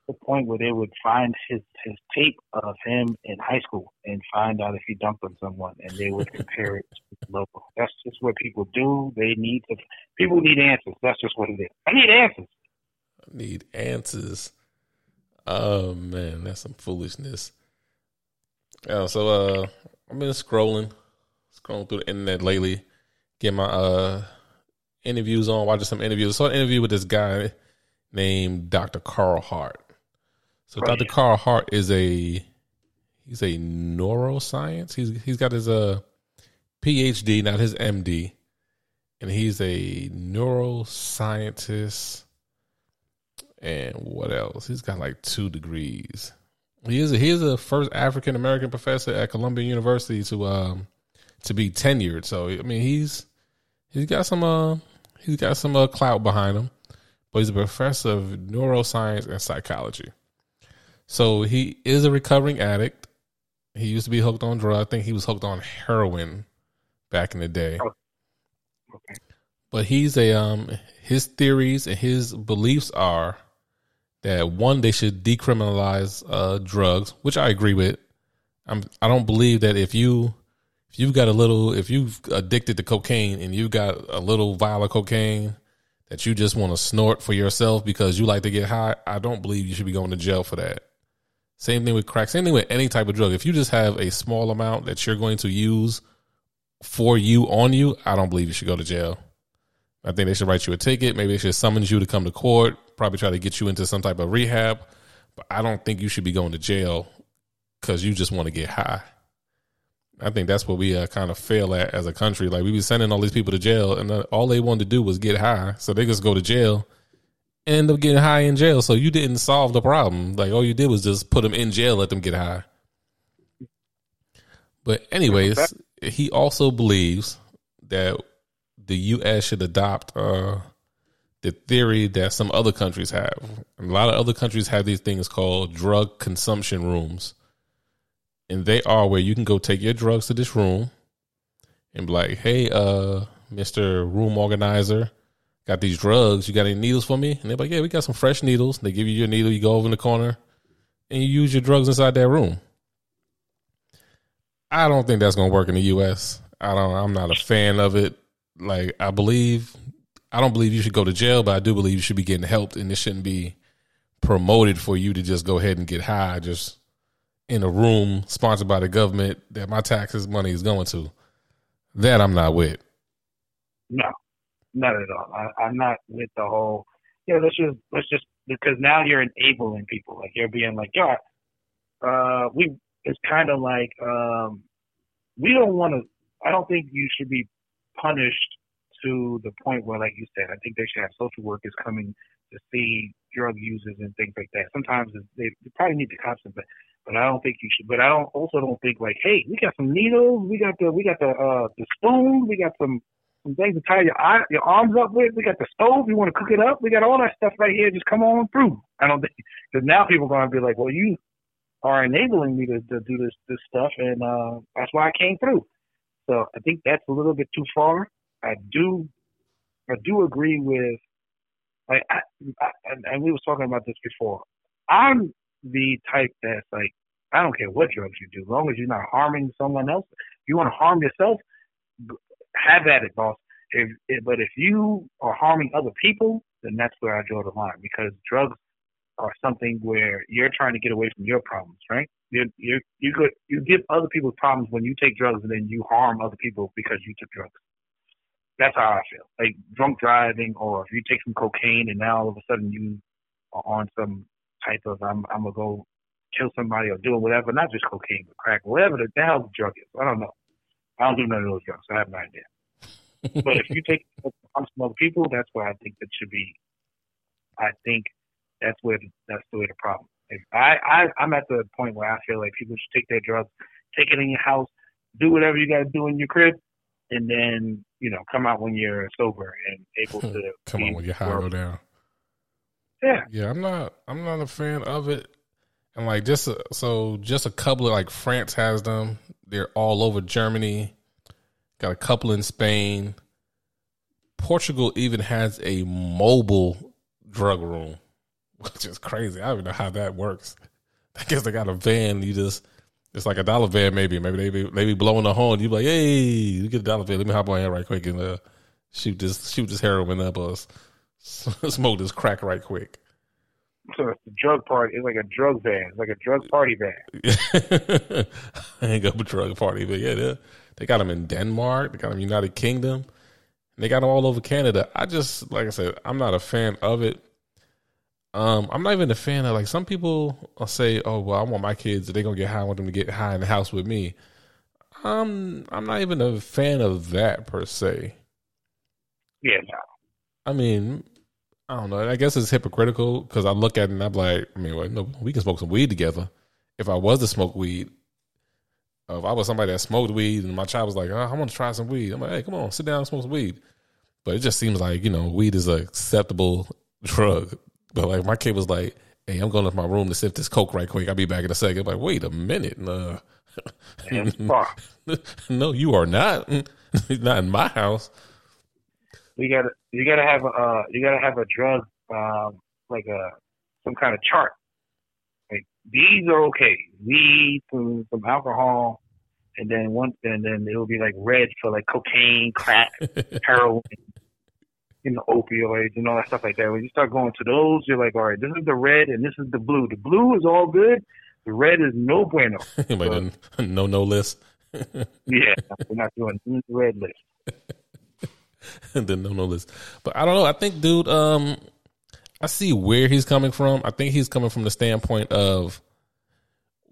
[SPEAKER 2] the point where they would find his his tape of him in high school and find out if he dumped on someone, and they would compare it to local. That's just what people do. They need to. People need answers. That's just what it is. I need answers.
[SPEAKER 1] I need answers. Oh man, that's some foolishness. Yeah, so uh, I've been scrolling scrolling through the internet lately, get my uh interviews on, watching some interviews. I saw an interview with this guy named Dr. Carl Hart. So Dr. Carl Hart is a he's a neuroscience. He's he's got his uh PhD, not his MD, and he's a neuroscientist. And what else? He's got like two degrees. He is a, he is a first African American professor at Columbia University to um to be tenured. So I mean, he's he's got some uh he's got some uh, clout behind him, but he's a professor of neuroscience and psychology. So he is a recovering addict. He used to be hooked on drugs. I think he was hooked on heroin back in the day. Oh, okay. But he's a um his theories and his beliefs are that one they should decriminalize uh drugs, which I agree with. I'm I don't believe that if you if you've got a little, if you've addicted to cocaine and you've got a little vial of cocaine that you just want to snort for yourself because you like to get high, I don't believe you should be going to jail for that. Same thing with crack. Same thing with any type of drug. If you just have a small amount that you're going to use for you on you, I don't believe you should go to jail. I think they should write you a ticket. Maybe they should summons you to come to court. Probably try to get you into some type of rehab. But I don't think you should be going to jail because you just want to get high. I think that's what we uh, kind of fail at as a country. Like we be sending all these people to jail, and uh, all they wanted to do was get high, so they just go to jail and end up getting high in jail. So you didn't solve the problem. Like all you did was just put them in jail, let them get high. But anyways, he also believes that the U.S. should adopt uh, the theory that some other countries have. A lot of other countries have these things called drug consumption rooms and they are where you can go take your drugs to this room and be like, "Hey, uh, Mister Room Organizer, got these drugs. You got any needles for me?" And they're like, "Yeah, we got some fresh needles." They give you your needle. You go over in the corner and you use your drugs inside that room. I don't think that's going to work in the U.S. I don't. I'm not a fan of it. Like, I believe, I don't believe you should go to jail, but I do believe you should be getting helped and this shouldn't be promoted for you to just go ahead and get high just in a room sponsored by the government that my taxes money is going to. That I'm not with.
[SPEAKER 2] No, not at all. I, I'm not with the whole. Yeah, let's just let's just because now you're enabling people. Like you're being like, yeah, uh, we. It's kind of like um, we don't want to. I don't think you should be punished to the point where, like you said, I think they should have social workers coming to see drug users and things like that. Sometimes they, they probably need the cops, but but I don't think you should. But I don't also don't think like, hey, we got some needles, we got the we got the uh the spoon, we got some some things to tie your eye, your arms up with. We got the stove. You want to cook it up? We got all that stuff right here. Just come on through. I don't think because now people are going to be like, well, you are enabling me to, to do this this stuff, and uh, that's why I came through. So I think that's a little bit too far. I do I do agree with like I, I and, we was talking about this before. I'm the type that's like I don't care what drugs you do, as long as you're not harming someone else. You want to harm yourself, have at it, boss. If, if, but if you are harming other people, then that's where I draw the line because drugs are something where you're trying to get away from your problems, right? You you you could you give other people problems when you take drugs and then you harm other people because you took drugs. That's how I feel. Like drunk driving, or if you take some cocaine and now all of a sudden you are on some type of I'm I'm gonna go kill somebody or doing whatever, not just cocaine but crack, whatever the hell the drug is. I don't know. I don't do none of those drugs, so I have no idea. [LAUGHS] but if you take from some other people, that's where I think that should be. I think that's where the, that's the way the problem. If I, I I'm at the point where I feel like people should take their drugs, take it in your house, do whatever you got to do in your crib, and then you know come out when you're sober and able to [LAUGHS]
[SPEAKER 1] come on when you're high low down.
[SPEAKER 2] Yeah,
[SPEAKER 1] yeah. I'm not I'm not a fan of it. And like just a, so, just a couple of like France has them. They're all over Germany. Got a couple in Spain. Portugal even has a mobile drug room [LAUGHS] which is crazy. I don't even know how that works. [LAUGHS] I guess they got a van. You just it's like a dollar van, maybe. Maybe they be they be blowing the horn. You be like, hey, you get a dollar van. Let me hop on here right quick and uh, shoot this shoot this heroin up or [LAUGHS] smoke this crack right quick.
[SPEAKER 2] So it's a drug party. It's like a drug van. It's like a drug party van.
[SPEAKER 1] I ain't got a drug party, but yeah, they, they got them in Denmark. They got them in United Kingdom. They got them all over Canada. I just, like I said, I'm not a fan of it. Um, I'm not even a fan of like some people say, "Oh, well, I want my kids. They're gonna get high. I want them to get high in the house with me." Um, I'm not even a fan of that per se.
[SPEAKER 2] Yeah, no.
[SPEAKER 1] I mean, I don't know. I guess it's hypocritical because I look at it and I'm like, I mean, well, no, we can smoke some weed together. If I was to smoke weed, uh, if I was somebody that smoked weed and my child was like, oh, I want to try some weed, I'm like, hey, come on, sit down and smoke some weed. But it just seems like you know, weed is an acceptable drug but like my kid was like, "Hey, I'm going to my room to sip this coke right quick. I'll be back in a second. I'm like, wait a minute, uh, [LAUGHS] no, you are not. He's [LAUGHS] not in my house.
[SPEAKER 2] You gotta, you gotta have a, uh, you gotta have a drug, um, like a some kind of chart. Like these are okay. These some, some alcohol, and then one, and then it will be like red for like cocaine, crack, [LAUGHS] heroin, you know, opioids and all that stuff like that. When you start going to those, you're like, all right, this is the red and this is the blue. The blue is all good. The red is no bueno. [LAUGHS]
[SPEAKER 1] so, no, no list. [LAUGHS]
[SPEAKER 2] yeah, we're not doing the red list. [LAUGHS]
[SPEAKER 1] the no, no list. But I don't know. I think, dude, um, I see where he's coming from. I think he's coming from the standpoint of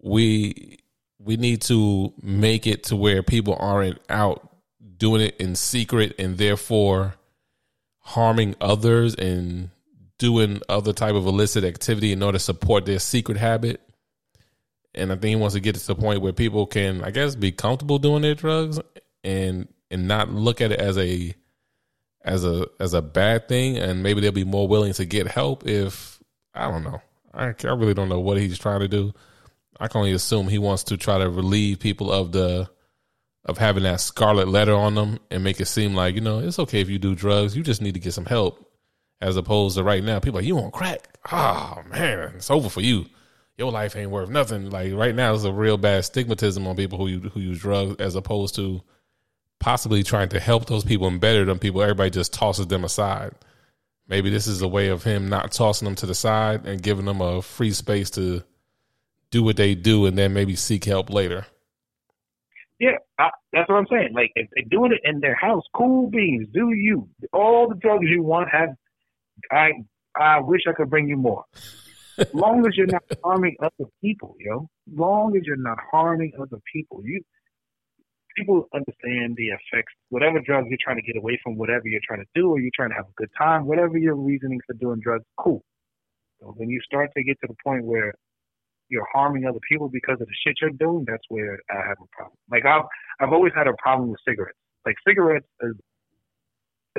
[SPEAKER 1] we we need to make it to where people aren't out doing it in secret and therefore harming others and doing other type of illicit activity in order to support their secret habit. And I think he wants to get to the point where people can, I guess, be comfortable doing their drugs and and not look at it as a as a as a bad thing, and maybe they'll be more willing to get help if I don't know. I, I really don't know what he's trying to do. I can only assume he wants to try to relieve people of the of having that scarlet letter on them and make it seem like you know it's okay if you do drugs. You just need to get some help, as opposed to right now people like you on crack. Oh man, it's over for you. Your life ain't worth nothing. Like right now, there's a real bad stigmatism on people who who use drugs, as opposed to possibly trying to help those people and better them people. Everybody just tosses them aside. Maybe this is a way of him not tossing them to the side and giving them a free space to do what they do, and then maybe seek help later.
[SPEAKER 2] Yeah, I, that's what I'm saying. Like if they're doing it in their house, cool beans. Do you all the drugs you want? Have I? I wish I could bring you more. As [LAUGHS] long as you're not harming other people, yo. As long as you're not harming other people, you. people understand the effects. Whatever drugs you're trying to get away from, whatever you're trying to do, or you're trying to have a good time, whatever your reasoning for doing drugs, cool. So when you start to get to the point where you're harming other people because of the shit you're doing, that's where I have a problem. Like I've I've always had a problem with cigarettes. Like cigarettes is,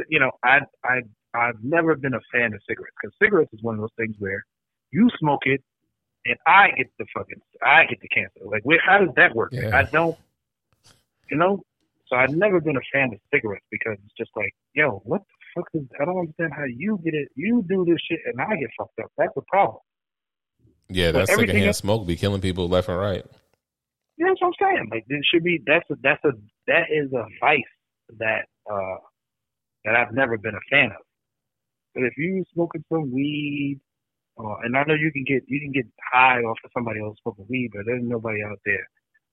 [SPEAKER 2] you know, I I I've never been a fan of cigarettes because cigarettes is one of those things where you smoke it and I get the fucking I get the cancer. Like where how does that work?
[SPEAKER 1] Yeah.
[SPEAKER 2] I don't, you know. So I've never been a fan of cigarettes because it's just like, yo, what the fuck is? I don't understand how you get it. You do this shit and I get fucked up. That's the problem.
[SPEAKER 1] Yeah, that secondhand
[SPEAKER 2] else-
[SPEAKER 1] smoke be killing people left and right.
[SPEAKER 2] You know what I'm saying? Like it should be that's a that's a that is a vice that uh that I've never been a fan of. But if you smoking some weed, uh, and I know you can get you can get high off of somebody else smoking weed, but there's nobody out there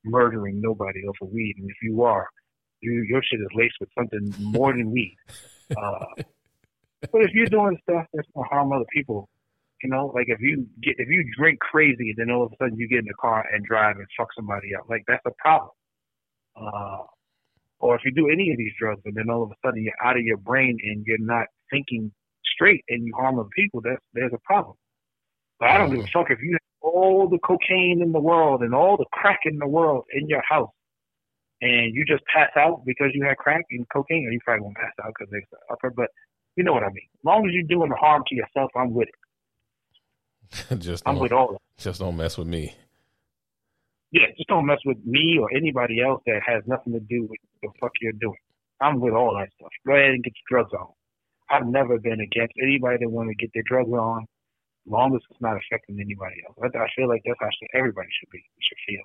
[SPEAKER 2] murdering nobody off of weed. And if you are, you your shit is laced with something more than weed. [LAUGHS] Uh, but if you're doing stuff that's gonna harm other people, you know, like if you get if you drink crazy, then all of a sudden you get in the car and drive and fuck somebody up, like that's a problem. Uh, or if you do any of these drugs and then all of a sudden you're out of your brain and you're not thinking straight and you harm other people, that's there's a problem. But I don't give a fuck if you have all the cocaine in the world and all the crack in the world in your house, and you just pass out because you had crack and cocaine, or you probably won't pass out because it's upper, but you know what I mean. As long as you're doing harm to yourself, I'm with it. [LAUGHS]
[SPEAKER 1] just
[SPEAKER 2] I'm
[SPEAKER 1] don't,
[SPEAKER 2] with all
[SPEAKER 1] just don't mess with me.
[SPEAKER 2] Yeah, just don't mess with me or anybody else that has nothing to do with the fuck you're doing. I'm with all that stuff. Go ahead and get your drugs on. I've never been against anybody that want to get their drugs on, as long as it's not affecting anybody else. I, I feel like that's how everybody should be should feel.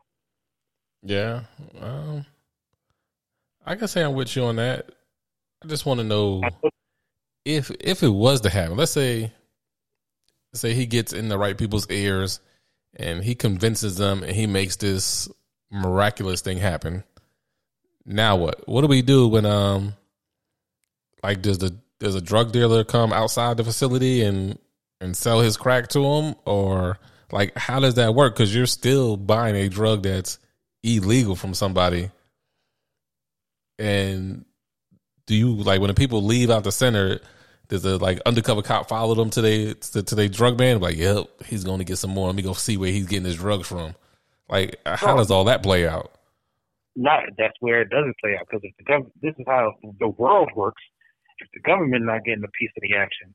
[SPEAKER 1] Yeah. Um, I can say I'm with you on that. I just want to know if if it was to happen. Let's say, say he gets in the right people's ears, and he convinces them, and he makes this miraculous thing happen. Now what? What do we do when um, like does the does a drug dealer come outside the facility and and sell his crack to him, or like how does that work? Because you're still buying a drug that's illegal from somebody. And do you like when the people leave out the center? Does a like undercover cop follow them to they to, drug man? Like, yep, he's going to get some more. Let me go see where he's getting his drugs from. Like, how does all that play out?
[SPEAKER 2] Not that's where it doesn't play out because if the gov- this is how the world works. If the government not getting a piece of the action,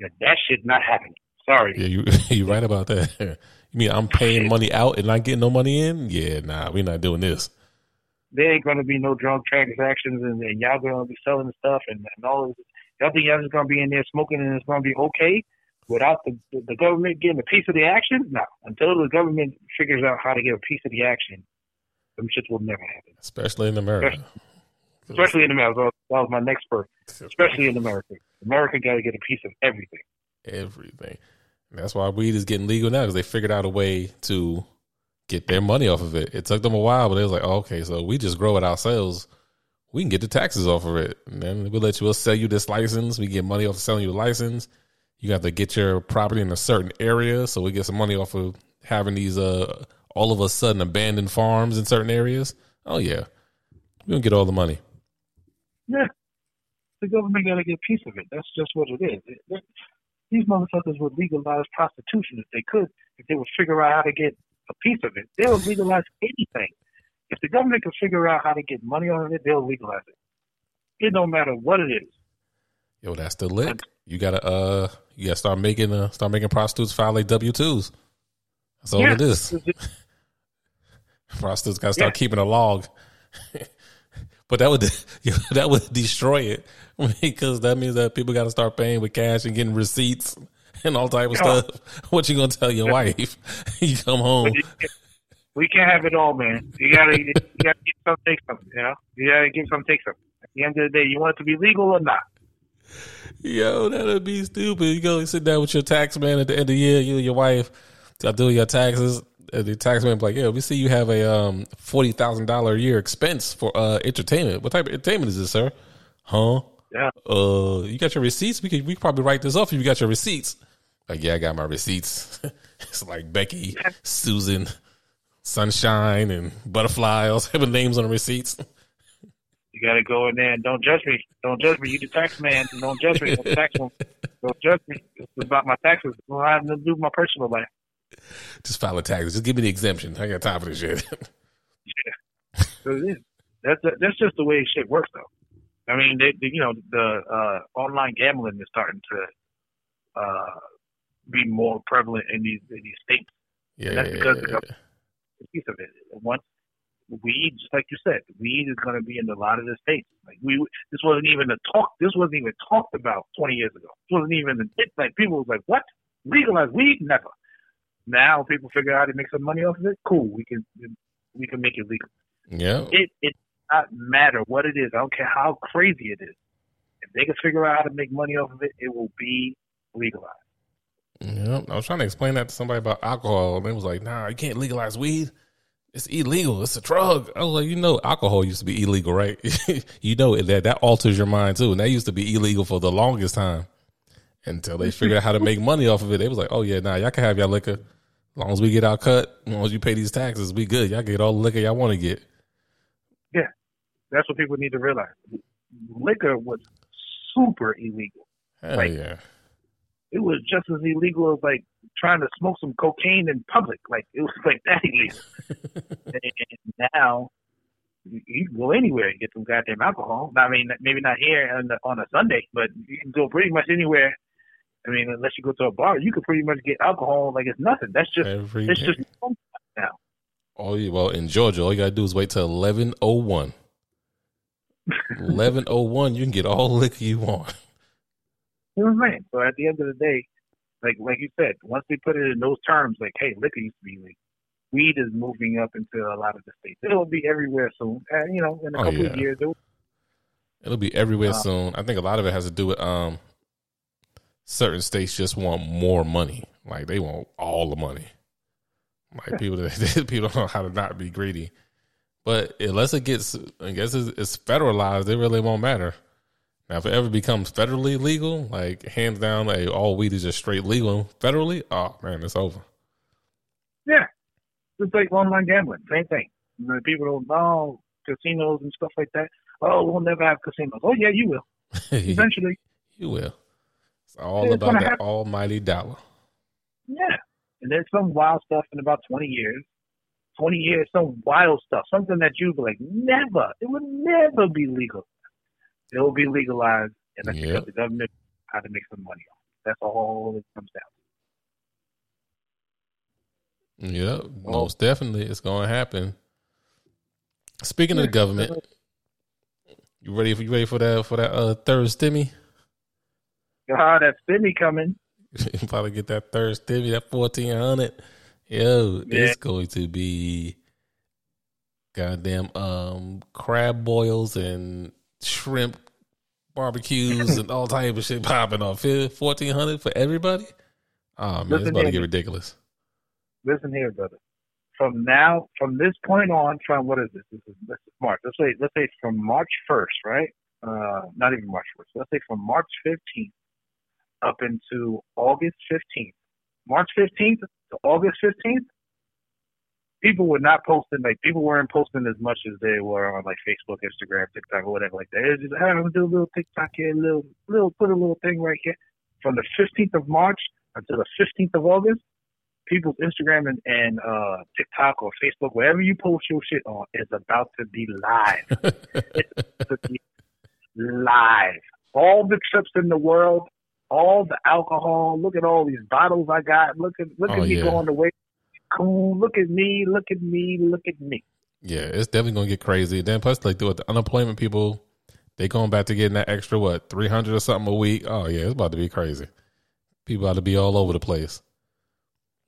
[SPEAKER 2] then that shit not happen. Sorry.
[SPEAKER 1] Yeah, you [LAUGHS] you right about that. [LAUGHS] You mean I'm paying money out and not getting no money in? Yeah, nah, we're not doing this.
[SPEAKER 2] there ain't gonna be no drug transactions and, and y'all gonna be selling stuff and, and all this. Y'all think gonna be in there smoking and it's gonna be okay without the the government getting a piece of the action? No. Until the government figures out how to get a piece of the action, them shits will never happen.
[SPEAKER 1] Especially in America.
[SPEAKER 2] Especially in America. That was my next. Especially in America. America got to get a piece of everything.
[SPEAKER 1] everything. And that's why weed is getting legal now because they figured out a way to get their money off of it. It took them a while, but it was like, oh, okay, so we just grow it ourselves. We can get the taxes off of it, and then we'll let you. We'll sell you this license. We get money off of selling you the license. You have to get your property in a certain area, so we get some money off of having these uh all of a sudden abandoned farms in certain areas. Oh yeah, we gonna get all the money.
[SPEAKER 2] Yeah. The government got to get a piece of it. That's just what it is. It- it- these motherfuckers would legalize prostitution if they could, if they would figure out how to get a piece of it. They would legalize anything. If the government can figure out how to get money out of it, they'll legalize it. It don't matter what it is.
[SPEAKER 1] Yo, that's the lick. You gotta uh, you gotta start making uh, start making prostitutes file like W twos. That's all
[SPEAKER 2] Yeah.
[SPEAKER 1] it is. [LAUGHS] Prostitutes gotta start keeping a log. [LAUGHS] but that would [LAUGHS] you know, that would destroy it because that means that people got to start paying with cash and getting receipts and all type of
[SPEAKER 2] Yeah.
[SPEAKER 1] stuff. What you gonna tell your wife? you come home.
[SPEAKER 2] We can't have it all, man. You gotta, you gotta give some, take some. You know, you gotta give some, take some. At the end of the day, you want it to be legal or not?
[SPEAKER 1] Yo, that'd be stupid. You go sit down with your tax man at the end of the year, you and your wife, y'all do your taxes. And the tax man be like, yeah, we see you have a um forty thousand dollar a year expense for uh entertainment. What type of entertainment is this, sir? Huh?
[SPEAKER 2] Yeah.
[SPEAKER 1] Uh, you got your receipts? We could we could probably write this off if you got your receipts. Like, yeah, I got my receipts. [LAUGHS] it's like Becky, Susan, Sunshine, and Butterfly. All type of names on the receipts.
[SPEAKER 2] You got to go in there and don't judge me. Don't judge me. You the tax man. Don't judge me. The tax man. Don't judge me. It's about my taxes. It's not having to do with my personal life.
[SPEAKER 1] Just file a tax. Just give me the exemption. I got time for this shit. [LAUGHS]
[SPEAKER 2] yeah. So it is. That's that's just the way shit works, though. I mean, they, they, you know, the uh, online gambling is starting to uh, be more prevalent in these in these states.
[SPEAKER 1] Yeah,
[SPEAKER 2] And that's
[SPEAKER 1] yeah,
[SPEAKER 2] because
[SPEAKER 1] yeah,
[SPEAKER 2] of the piece of it. Once weed, just like you said, weed is going to be in a lot of the states. Like we, this wasn't even a talk. This wasn't even talked about 20 years ago. This wasn't even it. Like people was like, "What? Legalize weed? Never." Now people figure out how to make some money off of it. Cool, we can we can make it legal.
[SPEAKER 1] yeah.
[SPEAKER 2] It it not matter what it is. I don't care how crazy it is. If they can figure out how to make money off of it, it will be legalized.
[SPEAKER 1] Yeah, I was trying to explain that to somebody about alcohol, and they was like, "Nah, you can't legalize weed. It's illegal. It's a drug." I was like, "You know, alcohol used to be illegal, right? [LAUGHS] you know that that alters your mind too, and that used to be illegal for the longest time until they figured out how to make [LAUGHS] money off of it. They was like, "Oh yeah, nah, y'all can have y'all liquor as long as we get our cut. As long as you pay these taxes, we good. Y'all get all the liquor y'all want to get."
[SPEAKER 2] Yeah, that's what people need to realize. Liquor was super illegal.
[SPEAKER 1] Hell
[SPEAKER 2] Right.
[SPEAKER 1] yeah,
[SPEAKER 2] It was just as illegal as like trying to smoke some cocaine in public. Like it was like that illegal. [LAUGHS] and now you can go anywhere and get some goddamn alcohol. I mean, maybe not here on, the, on a Sunday, but you can go pretty much anywhere. I mean, unless you go to a bar, you can pretty much get alcohol like it's nothing. That's just
[SPEAKER 1] every
[SPEAKER 2] it's
[SPEAKER 1] day.
[SPEAKER 2] just now.
[SPEAKER 1] Oh yeah, well in Georgia, all you gotta do is wait till eleven oh one. [LAUGHS] Eleven oh one, you can get all the liquor you want.
[SPEAKER 2] You know what I'm saying? So at the end of the day, like like you said, once they put it in those terms, like, hey, liquor used to be legal. Weed is moving up into a lot of the states. It'll be everywhere soon. And, you know, in a
[SPEAKER 1] Oh,
[SPEAKER 2] couple
[SPEAKER 1] yeah.
[SPEAKER 2] of years, it'll,
[SPEAKER 1] It'll be everywhere
[SPEAKER 2] Wow.
[SPEAKER 1] soon. I think a lot of it has to do with um certain states just want more money. Like they want all the money. Like people that [LAUGHS] people don't know how to not be greedy. But unless it gets I guess it's, it's federalized, it really won't matter. Now if it ever becomes federally legal, like hands down, like all weed is just straight legal federally, oh man, it's over.
[SPEAKER 2] yeah. It's like online gambling. Same thing. You know, people don't know casinos and stuff like that. Oh, we'll never have casinos. Oh, yeah, you will. [LAUGHS] Eventually.
[SPEAKER 1] you will. It's all
[SPEAKER 2] It's
[SPEAKER 1] about that almighty dollar.
[SPEAKER 2] Yeah. And there's some wild stuff in about 20 years. 20 years, some wild stuff. Something that you'd be like, never. It would never be legal. It will be legalized. And that's
[SPEAKER 1] Yep.
[SPEAKER 2] because the government how to make some money off. That's all it comes down to.
[SPEAKER 1] Yeah, most definitely, it's going to happen. Speaking of the government, you ready? For, you ready for that for that uh, third stimmy?
[SPEAKER 2] Ah, that stimmy coming. [LAUGHS]
[SPEAKER 1] You Probably get that third stimmy, that fourteen hundred. Yo,
[SPEAKER 2] Yeah.
[SPEAKER 1] it's going to be goddamn um crab boils and shrimp barbecues and all type of shit popping off. Fourteen hundred for everybody. Oh man, it's
[SPEAKER 2] Listen
[SPEAKER 1] about to get ridiculous.
[SPEAKER 2] Listen here, brother. From now, from this point on, from what is this? This is, this is March. Let's say, let's say from March 1st, right? Uh, not even March 1st. Let's say from March 15th up into August 15th. March 15th to August 15th, people were not posting, like, people weren't posting as much as they were on, like, Facebook, Instagram, TikTok, or whatever like that. It was just, hey, I'm going to do a little TikTok here, a little, little, put a little thing right here. From the 15th of March until the 15th of August, people's Instagram and, and uh, TikTok or Facebook, wherever you post your shit on, is about to be live. [LAUGHS] it's about to be live. All the trips in the world, all the alcohol. Look at all these bottles I got. Look at look
[SPEAKER 1] Oh,
[SPEAKER 2] at me
[SPEAKER 1] yeah.
[SPEAKER 2] going to way. Cool. Look at me. Look at me. Look at me.
[SPEAKER 1] Yeah, it's definitely gonna get crazy. Then plus, like the unemployment people, they going back to getting that extra what three hundred or something a week. Oh yeah, it's about to be crazy. People about to be all over the place.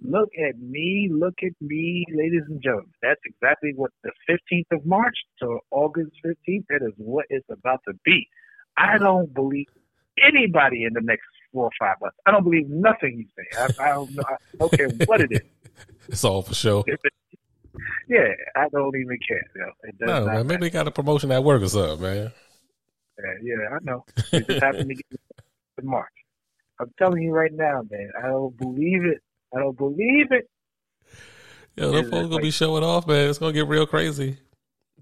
[SPEAKER 2] Look at me. Look at me, ladies and gentlemen. That's exactly what the 15th of March to August 15th. That is what it's about to be. I don't believe anybody in the next four or five months. I don't believe nothing you say. I, I don't know. I don't care what it is. [LAUGHS]
[SPEAKER 1] It's all for show.
[SPEAKER 2] Yeah, I don't even care. Know, it does
[SPEAKER 1] No, man, maybe they got a promotion at work or something, man.
[SPEAKER 2] Yeah, yeah, I know. It just happened to get [LAUGHS] in March. I'm telling you right now, man. I don't believe it. I don't believe it.
[SPEAKER 1] Yo, those folks gonna be showing off, man. It's gonna get real crazy.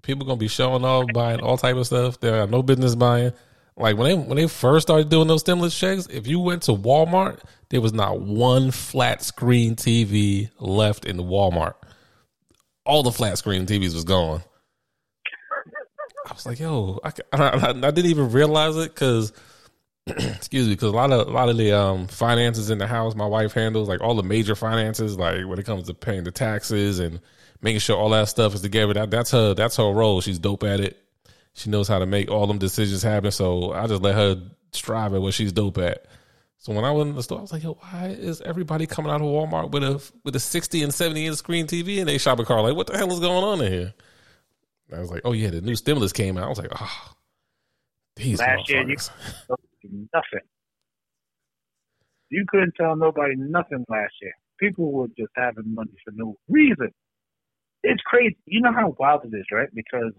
[SPEAKER 1] People gonna be showing off, buying all type of stuff. They have no business buying. Like when they when they first started doing those stimulus checks, if you went to Walmart, there was not one flat screen TV left in the Walmart. All the flat screen TVs was gone. I was like, yo, I, I, I didn't even realize it because, [CLEARS THROAT] excuse me, because a lot of a lot of the um, finances in the house, my wife handles like all the major finances, like when it comes to paying the taxes and making sure all that stuff is together. That that's her that's her role. She's dope at it. She knows how to make all them decisions happen. So I just let her strive at what she's dope at. So when I went in the store, I was like, "Yo, why is everybody coming out of Walmart with a with a sixty and seventy inch screen TV and they shopping car? Like, what the hell is going on in here?" I was like, "Oh yeah, the new stimulus came out." I was like, "Oh, these
[SPEAKER 2] last year you nothing. You couldn't tell nobody nothing last year. People were just having money for no reason. It's crazy. You know how wild it is, right? Because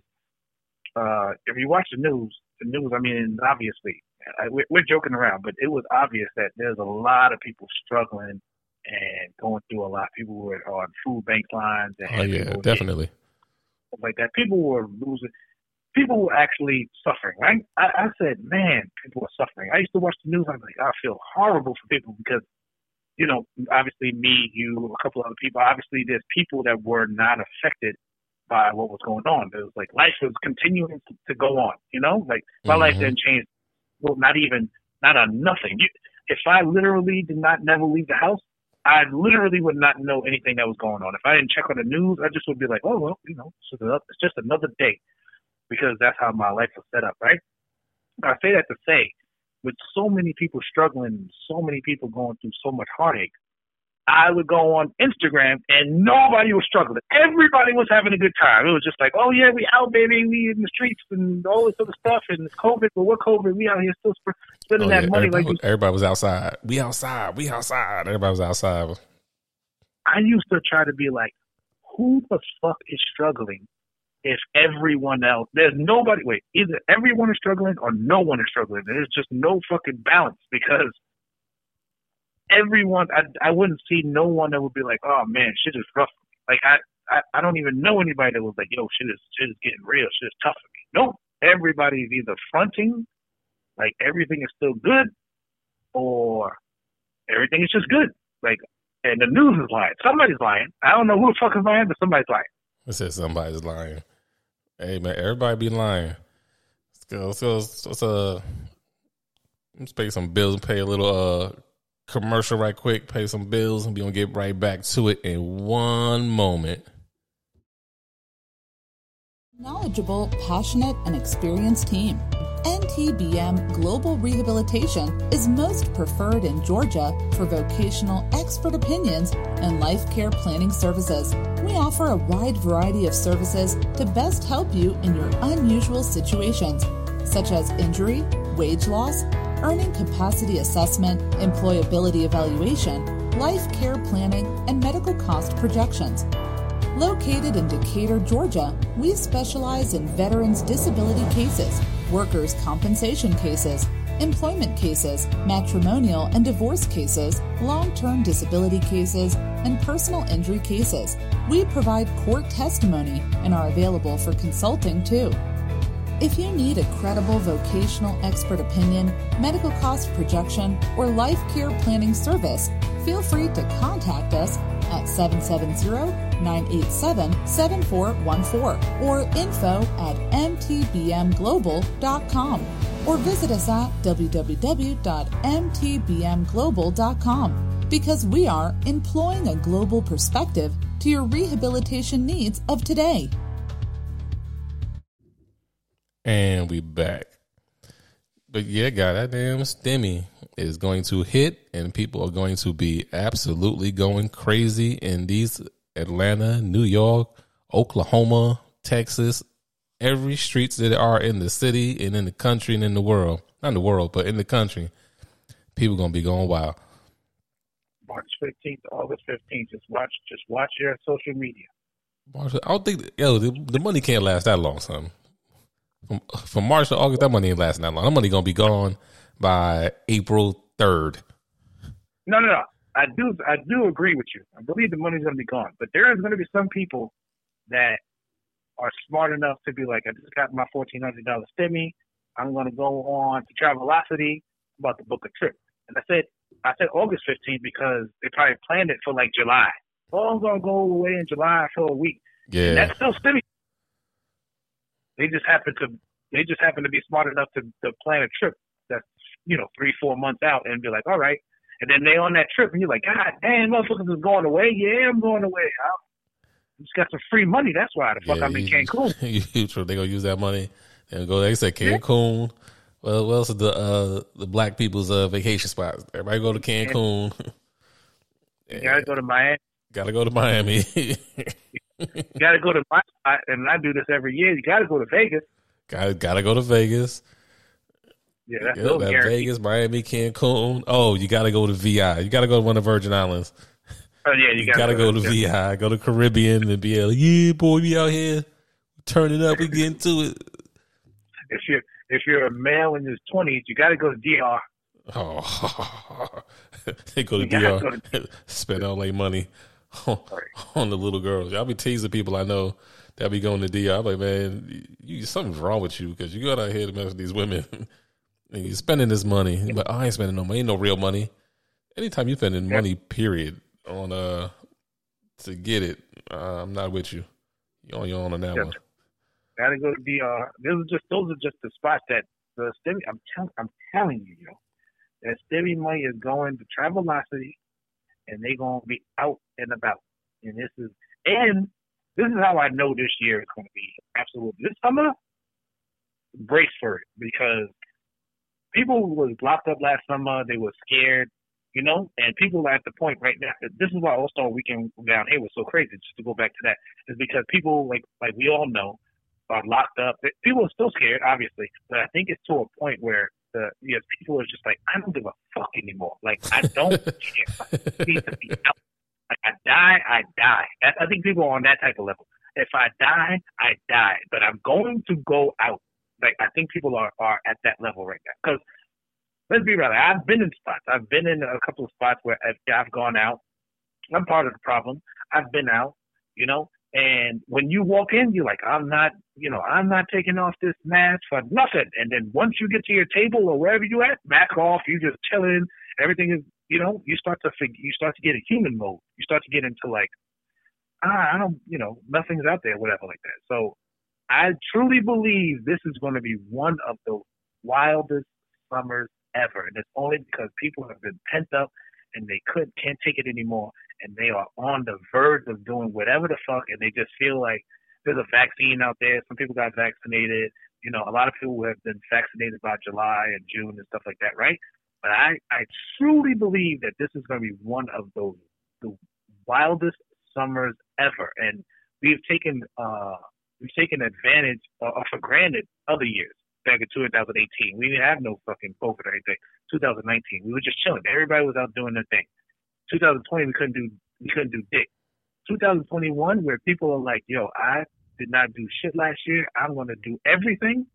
[SPEAKER 2] uh, if you watch the news, the news, I mean, obviously, I, we're, we're joking around, but it was obvious that there's a lot of people struggling and going through a lot. People were on food bank lines. And
[SPEAKER 1] oh yeah, definitely.
[SPEAKER 2] Like that, people were losing. People were actually suffering. Right? I, I said, man, people are suffering. I used to watch the news. I'm like, I feel horrible for people because, you know, obviously me, you, a couple other people. Obviously, there's people that were not affected by what was going on. It was like life was continuing to, to go on. You know, like my mm-hmm. life didn't change. Well, not even not on nothing. You, if I literally did not never leave the house, I literally would not know anything that was going on. If I didn't check on the news, I just would be like, oh well, you know, it's just another day, because that's how my life was set up, right? I say that to say, with so many people struggling, so many people going through so much heartache, I would go on Instagram and nobody was struggling. Everybody was having a good time. It was just like, oh yeah, we out, baby. We in the streets and all this other stuff. And it's COVID, but what COVID? We out here still spending oh, that money.
[SPEAKER 1] Everybody,
[SPEAKER 2] like
[SPEAKER 1] everybody was outside. We outside. We outside. Everybody was outside.
[SPEAKER 2] I used to try to be like, who the fuck is struggling? If everyone else, there's nobody. Wait, either everyone is struggling or no one is struggling. There's just no fucking balance because everyone, I, I wouldn't see no one that would be like, oh man, shit is rough. Like I, I, I don't even know anybody that was like, yo, shit is, shit is getting real. Shit is tough for me. Nope. Everybody's either fronting, like everything is still good, or everything is just good. Like, and the news is lying. Somebody's lying. I don't know who the fuck is lying, but somebody's lying.
[SPEAKER 1] I said somebody's lying. Hey man, everybody be lying. Let's go. Let's go. Let's, uh, let's pay some bills and pay a little uh commercial right quick, pay some bills, and we're gonna get right back to it in one moment.
[SPEAKER 3] Knowledgeable, passionate, and experienced team. MTBM Global Rehabilitation is most preferred in Georgia for vocational expert opinions and life care planning services. We offer a wide variety of services to best help you in your unusual situations, such as injury, wage loss, earning capacity assessment, employability evaluation, life care planning, and medical cost projections. Located in Decatur, Georgia, we specialize in veterans' disability cases, workers' compensation cases, employment cases, matrimonial and divorce cases, long term disability cases, and personal injury cases. We provide court testimony and are available for consulting too. If you need a credible vocational expert opinion, medical cost projection, or life care planning service, feel free to contact us at 770-987-7414 or info at mtbmglobal.com or visit us at www.mtbmglobal.com because we are employing a global perspective to your rehabilitation needs of today.
[SPEAKER 1] And we back. But yeah, God, that damn stimmy is going to hit, and people are going to be absolutely going crazy in these Atlanta, New York, Oklahoma, Texas, every streets that are in the city and in the country and in the world. Not in the world, but in the country. People gonna be going wild.
[SPEAKER 2] March fifteenth, August fifteenth. Just watch, just watch your social media.
[SPEAKER 1] I don't think yo the, the money can't last that long, son from, from March to August, that money ain't lasting that long. That money gonna be gone by April third.
[SPEAKER 2] No, no, no. I do, I do agree with you. I believe the money's gonna be gone, but there is gonna be some people that are smart enough to be like, I just got my fourteen hundred dollar stimmy. I'm going to go on to Travelocity. I'm about to book a trip. And I said, I said August 15th because they probably planned it for like July. Oh, I'm going to go away in July for a week.
[SPEAKER 1] Yeah.
[SPEAKER 2] And that's still stimmy. They just happen to, they just happen to be smart enough to, to plan a trip that's, you know, three, four months out and be like, all right. And then they on that trip and you're like, God damn, motherfuckers is going away. Yeah, I'm going away. I just got some free money. That's why the fuck
[SPEAKER 1] Yeah,
[SPEAKER 2] I'm in Cancun. [LAUGHS]
[SPEAKER 1] true. They gonna use that money and go. They said Cancun. Well, what else is the uh, the black people's uh, vacation spots? Everybody go to Cancun.
[SPEAKER 2] You gotta go to Miami. [LAUGHS]
[SPEAKER 1] Gotta go to Miami. [LAUGHS]
[SPEAKER 2] You gotta go to my spot, and I do this every year. You gotta go to Vegas.
[SPEAKER 1] gotta gotta go to Vegas.
[SPEAKER 2] Yeah, that's still
[SPEAKER 1] that. Vegas, Miami, Cancun. Oh, you gotta go to VI. You gotta go to one of the Virgin Islands.
[SPEAKER 2] Oh yeah, you
[SPEAKER 1] You gotta go to VI. Go to Caribbean and be like, yeah, boy, we out here turning up. We get into it.
[SPEAKER 2] If you're if you're a male in his twenties, you gotta go to DR.
[SPEAKER 1] Oh, [LAUGHS] they go to
[SPEAKER 2] You
[SPEAKER 1] DR,
[SPEAKER 2] go [LAUGHS]
[SPEAKER 1] spend all their money on, [LAUGHS] on the little girls. Y'all be teasing people I know that be going to DR. I'm like, man, you, something's wrong with you because you got out here to mess with these women [LAUGHS] and you're spending this money. But I ain't spending no money, ain't no real money. Anytime you're spending money, period, on uh to get it, uh, I'm not with you. You're on your own on that
[SPEAKER 2] Yes.
[SPEAKER 1] one.
[SPEAKER 2] Gotta go to DR. Those are just those are just the spots that the stimmy. I'm telling I'm telling you, yo, that stimmy money is going to Travelocity, and they gonna be out and about. And this is and this is how I know this year is gonna be absolutely this summer. Brace for it because people was locked up last summer. They were scared, you know, and people are at the point right now. This is why All Star Weekend down here was so crazy. Just to go back to that, is because people like like we all know are locked up. People are still scared, obviously, but I think it's to a point where yes, people are just like, I don't give a fuck anymore. Like I don't [LAUGHS] care. I need to be out. Like I die, I die. I, I think people are on that type of level. If I die, I die. But I'm going to go out. Like I think people are are at that level right now. Because let's be real, I've been in spots. I've been in a couple of spots where I've, I've gone out. I'm part of the problem. I've been out, you know, and when you walk in, you're like, I'm not, you know, I'm not taking off this mask for nothing. And then once you get to your table or wherever you at, back off. You just chilling. Everything is, you know, you start to fig- you start to get in human mode. You start to get into like, ah, I don't, you know, nothing's out there, whatever like that. So I truly believe this is going to be one of the wildest summers ever, and it's only because people have been pent up and they could can't take it anymore, and they are on the verge of doing whatever the fuck, and they just feel like there's a vaccine out there. Some people got vaccinated. You know, a lot of people have been vaccinated by July and June and stuff like that, right? But I, I truly believe that this is going to be one of those the wildest summers ever, and we've taken uh we've taken advantage or for granted other years. Back in 2018, we didn't have no fucking COVID or anything. 2019, we were just chilling. Everybody was out doing their thing. 2020, we couldn't do we couldn't do dick. 2021, where people are like, "Yo, I did not do shit last year. I'm going to do everything."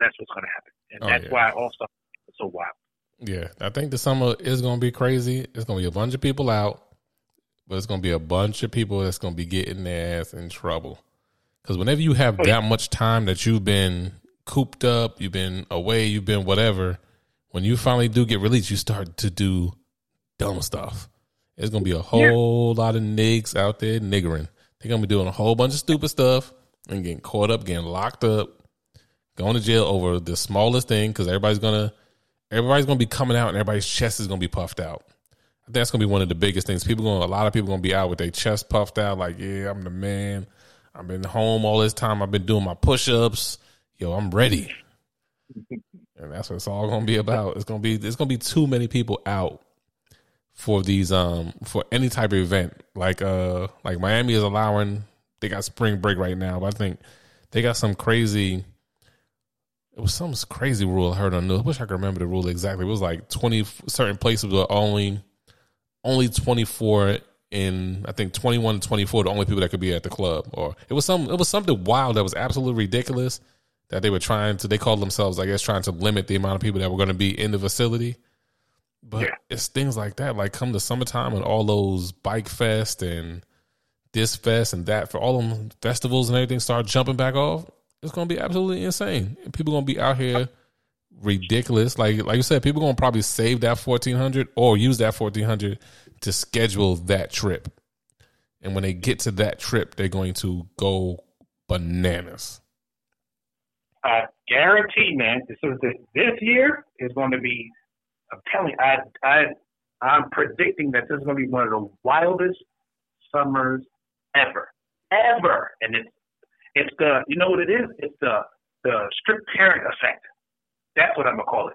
[SPEAKER 2] That's what's going to happen, and
[SPEAKER 1] Oh,
[SPEAKER 2] that's
[SPEAKER 1] yeah.
[SPEAKER 2] why All Star is so wild.
[SPEAKER 1] Yeah, I think the summer is going to be crazy. It's going to be a bunch of people out, but it's going to be a bunch of people that's going to be getting their ass in trouble. Because whenever you have oh, that much time that you've been cooped up, you've been away, you've been whatever, when you finally do get released, you start to do dumb stuff. There's to be a whole lot of niggas out there niggering. They're to be doing a whole bunch of stupid stuff and getting caught up, getting locked up, going to jail over the smallest thing because everybody's to everybody's gonna be coming out and everybody's chest is gonna be puffed out. I think that's gonna be one of the biggest things. People going a lot of people gonna be out with their chest puffed out, like, yeah, I'm the man. I've been home all this time. I've been doing my push ups. Yo, I'm ready. [LAUGHS] And that's what it's all gonna be about. It's gonna be it's gonna be too many people out for these um for any type of event. Like uh like Miami is allowing they got spring break right now, but I think they got some crazy it was some crazy rule I heard on news. I wish I could remember the rule exactly. It was like twenty certain places were only only twenty four in I think twenty one to twenty four the only people that could be at the club. Or it was some it was something wild that was absolutely ridiculous that they were trying to they called themselves, I guess, trying to limit the amount of people that were gonna be in the facility. But
[SPEAKER 2] Yeah.
[SPEAKER 1] it's things like that. Like come the summertime and all those bike fest and this fest and that for all them festivals and everything start jumping back off, it's gonna be absolutely insane. And people gonna be out here ridiculous. Like like you said, people gonna probably save that fourteen hundred or use that fourteen hundred to schedule that trip. And when they get to that trip, they're going to go bananas.
[SPEAKER 2] I guarantee, man. This is this, this year is going to be. I'm telling. you, I I I'm predicting that this is going to be one of the wildest summers ever, ever. And it's it's the you know what it is? It's the the strict parent effect. That's what I'm gonna call it.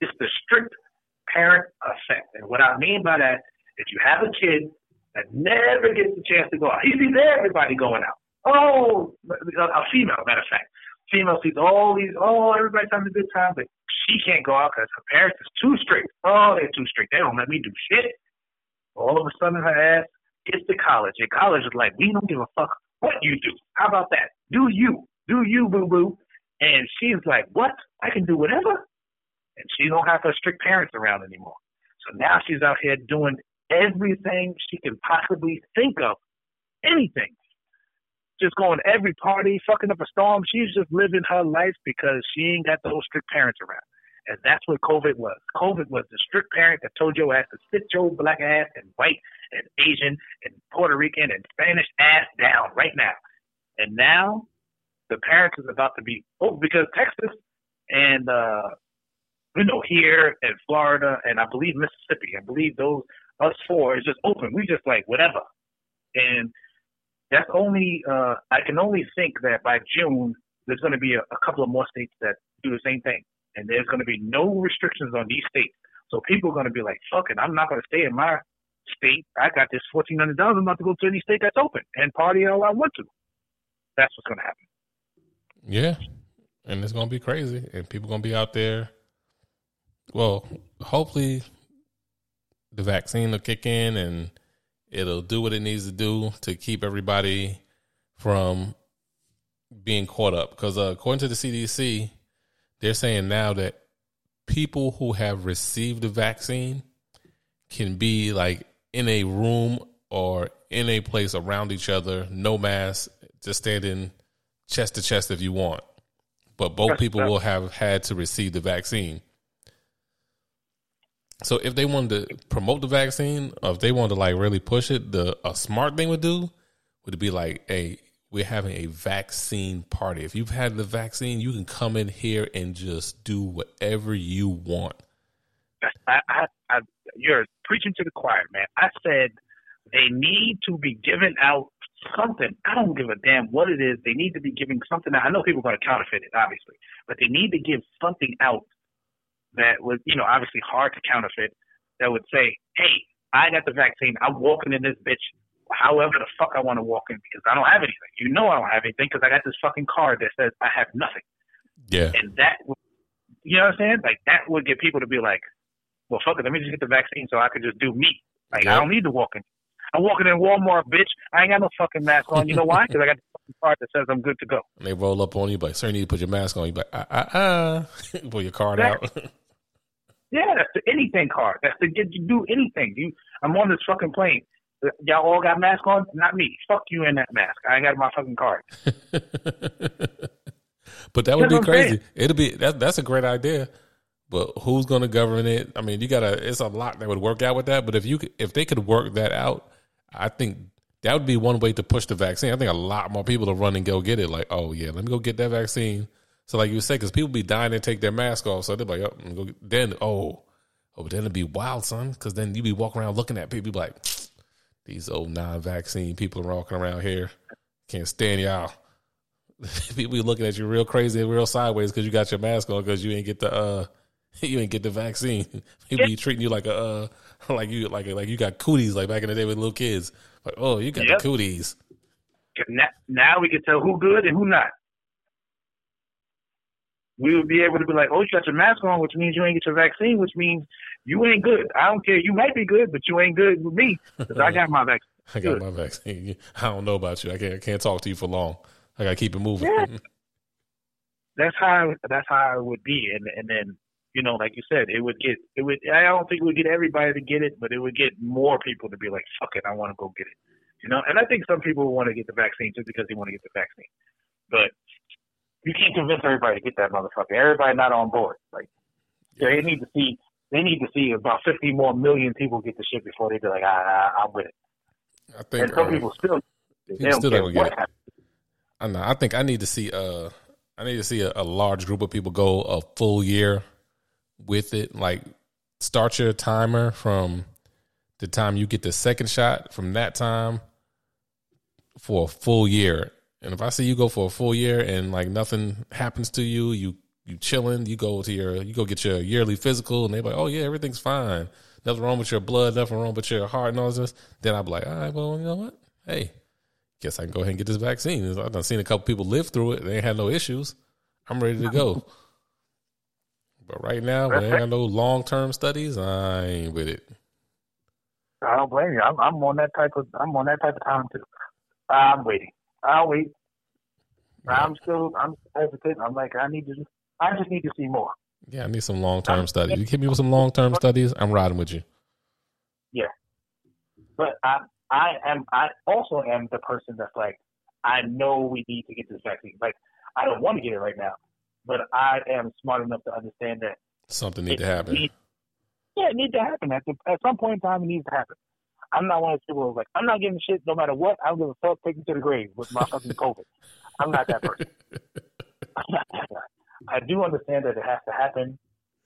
[SPEAKER 2] It's the strict parent effect. And what I mean by that is you have a kid that never gets the chance to go out. He sees everybody going out. Oh, a female, matter of fact. Female sees all these, oh, everybody's having a good time, but she can't go out because her parents is too strict. Oh, they're too strict. They don't let me do shit. All of a sudden, her ass gets to college, and college is like, we don't give a fuck what you do. How about that? Do you, do you, boo boo? And she's like, what? I can do whatever. And she don't have her strict parents around anymore. So now she's out here doing everything she can possibly think of, anything just going to every party, fucking up a storm. She's just living her life because she ain't got those strict parents around. And that's what COVID was. COVID was the strict parent that told your ass to sit your black ass and white and Asian and Puerto Rican and Spanish ass down right now. And now the parents is about to be oh because Texas and uh you know here and Florida and I believe Mississippi, I believe those us four is just open. We just like whatever. And that's only uh, I can only think that by June there's going to be a, a couple of more states that do the same thing, and there's going to be no restrictions on these states. So people are going to be like, "Fuck it, I'm not going to stay in my state. I got this fourteen hundred dollars. I'm about to go to any state that's open and party all I want to." That's what's going to happen.
[SPEAKER 1] Yeah, and it's going to be crazy, and people going to be out there. Well, hopefully, the vaccine will kick in and It'll do what it needs to do to keep everybody from being caught up. Because uh, according to the CDC, they're saying now that people who have received the vaccine can be like in a room or in a place around each other, no mask, just standing chest to chest if you want. But both people will have had to receive the vaccine. So if they wanted to promote the vaccine, or if they wanted to like really push it, the a smart thing would do would be like, hey, we're having a vaccine party. If you've had the vaccine, you can come in here and just do whatever you want.
[SPEAKER 2] I, I, I, you're preaching to the choir, man. I said they need to be giving out something. I don't give a damn what it is. They need to be giving something out. I know people are going to counterfeit it, obviously, but they need to give something out that was, you know, obviously hard to counterfeit that would say, hey, I got the vaccine. I'm walking in this bitch however the fuck I want to walk in because I don't have anything. You know I don't have anything because I got this fucking card that says I have nothing.
[SPEAKER 1] Yeah.
[SPEAKER 2] And that, you know what I'm saying? Like that would get people to be like, well, fuck it, let me just get the vaccine so I can just do me. Like I don't need to walk in. I'm walking in Walmart, bitch. I ain't got no fucking mask on. You know why? Because I got the fucking card that says I'm good to go.
[SPEAKER 1] And they roll up on you, like, sir, you need to put your mask on. You like, ah, ah, ah. Pull your card exactly. out. [LAUGHS]
[SPEAKER 2] Yeah, that's the anything card. That's to get you do anything. You, I'm on this fucking plane. Uh, y'all all got masks on? Not me. Fuck you in that mask. I ain't got my fucking card. [LAUGHS]
[SPEAKER 1] but that would be crazy. It'll be that. That's a great idea. But who's going to govern it? I mean, you gotta. It's a lot that would work out with that. But if you if they could work that out, I think that would be one way to push the vaccine. I think a lot more people to run and go get it. Like, oh yeah, let me go get that vaccine so like you said, because people be dying to take their mask off, so they're like, oh, then oh, oh, but then it'd be wild, son, because then you be walking around looking at people, be like, [SNIFFS] these old non-vaccine people are walking around here, can't stand y'all. [LAUGHS] people be looking at you real crazy and real sideways because you got your mask on because you ain't get the uh [LAUGHS] you ain't get the vaccine. [LAUGHS] People be treating you like a uh like you like like you got cooties like back in the day with little kids. Like, oh, you got yep. the cooties.
[SPEAKER 2] Now, now we can tell who good and who not we would be able to be like, oh, you got your mask on, which means you ain't get your vaccine, which means you ain't good. I don't care. You might be good, but you ain't good with me because I got my [LAUGHS] vaccine.
[SPEAKER 1] I got good. my vaccine. [LAUGHS] I don't know about you. I can't. I can't talk to you for long. I got to keep it moving.
[SPEAKER 2] Yeah. [LAUGHS] that's how. That's how it would be, and and then you know, like you said, it would get. It would. I don't think it would get everybody to get it, but it would get more people to be like, fuck it, I want to go get it. You know, and I think some people want to get the vaccine just because they want to get the vaccine, but you can't convince everybody to get that motherfucker. Everybody not on board. Like they need to see they need to see about fifty more million people get the shit before they be like, ah, I'm with it. I think and some uh, people still they don't
[SPEAKER 1] still care what. I know. I think I need to see uh I need to see a, a large group of people go a full year with it. Like start your timer from the time you get the second shot from that time for a full year. And if I see you go for a full year and like nothing happens to you, you you chilling, you go to your you go get your yearly physical, and they're like, oh yeah, everything's fine, nothing wrong with your blood, nothing wrong with your heart and all this. Then I'd be like, all right, well, you know what? Hey, guess I can go ahead and get this vaccine. I've done seen a couple people live through it; they ain't had no issues. I'm ready to go. [LAUGHS] But right now, when there ain't no long term studies, I ain't with it.
[SPEAKER 2] I don't blame you. I'm, I'm on that type of I'm on that type of time too. I'm waiting. I'll wait. I'm still I'm hesitant. I'm like I need to. I just need to see more.
[SPEAKER 1] Yeah, I need some long term studies. You hit me with some long term studies. I'm riding with you.
[SPEAKER 2] Yeah, but I I am I also am the person that's like I know we need to get this vaccine. Like I don't want to get it right now, but I am smart enough to understand that
[SPEAKER 1] something needs to happen. Needs,
[SPEAKER 2] yeah, it needs to happen. At, the, at some point in time, it needs to happen. I'm not one of those people who's like, I'm not getting shit no matter what. I'm going to fuck take me to the grave with my fucking COVID. I'm not that person. [LAUGHS] I'm not that guy. I do understand that it has to happen.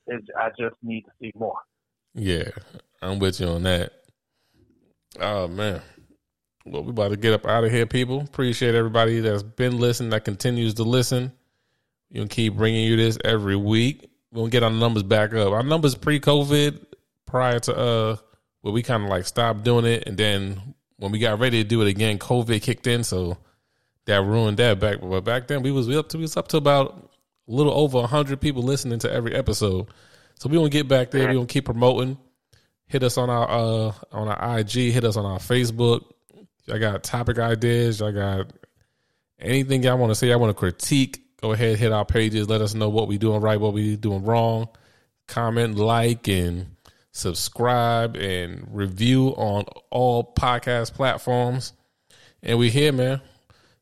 [SPEAKER 2] It, I just need to see more.
[SPEAKER 1] Yeah, I'm with you on that. Oh man. Well, we about to get up out of here, people. Appreciate everybody that's been listening, that continues to listen. We'll keep bringing you this every week. We'll get our numbers back up. Our numbers pre-COVID, prior to uh where we kind of like stopped doing it, and then when we got ready to do it again, COVID kicked in, so that ruined that back. But back then, we was we up to we was up to about a little over hundred people listening to every episode. So we gonna get back there. We gonna keep promoting. Hit us on our uh on our IG. Hit us on our Facebook. I got topic ideas. I got anything y'all want to say. I want to critique. Go ahead, hit our pages. Let us know what we doing right, what we doing wrong. Comment, like, and subscribe and review on all podcast platforms. And we here, man.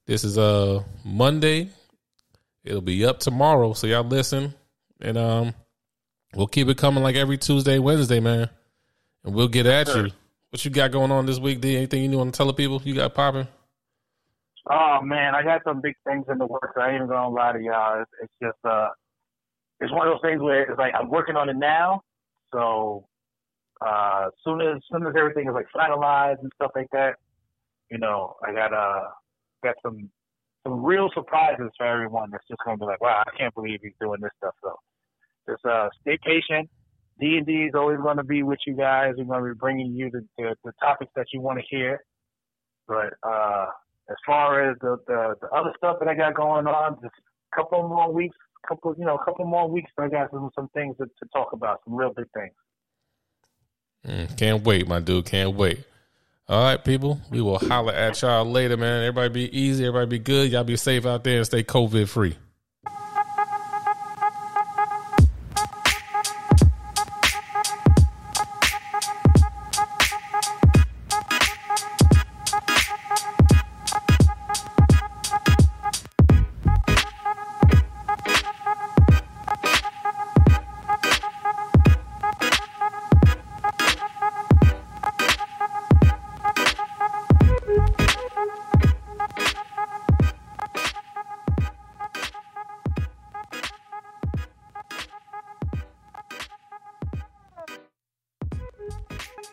[SPEAKER 1] This is a uh, Monday. It'll be up tomorrow, so y'all listen, and um, we'll keep it coming like every Tuesday, Wednesday, man. And we'll get at sure. you. What you got going on this week, D? Anything you want to tell the people you got popping?
[SPEAKER 2] Oh man, I got some big things in the works. I ain't even gonna lie to y'all. It's, it's just uh, it's one of those things where it's like I'm working on it now, so uh, soon as soon as everything is like finalized and stuff like that, you know, I got uh got some some real surprises for everyone. That's just gonna be like, wow, I can't believe he's doing this stuff. So just uh, stay patient. D and D is always going to be with you guys. We're going to be bringing you the, the, the topics that you want to hear. But uh, as far as the, the the other stuff that I got going on, just a couple more weeks, couple you know, a couple more weeks. I got some some things to, to talk about, some real big things.
[SPEAKER 1] Mm, can't wait, my dude. Can't wait. All right, people. We will holler at y'all later, man. Everybody be easy. Everybody be good. Y'all be safe out there and stay COVID free.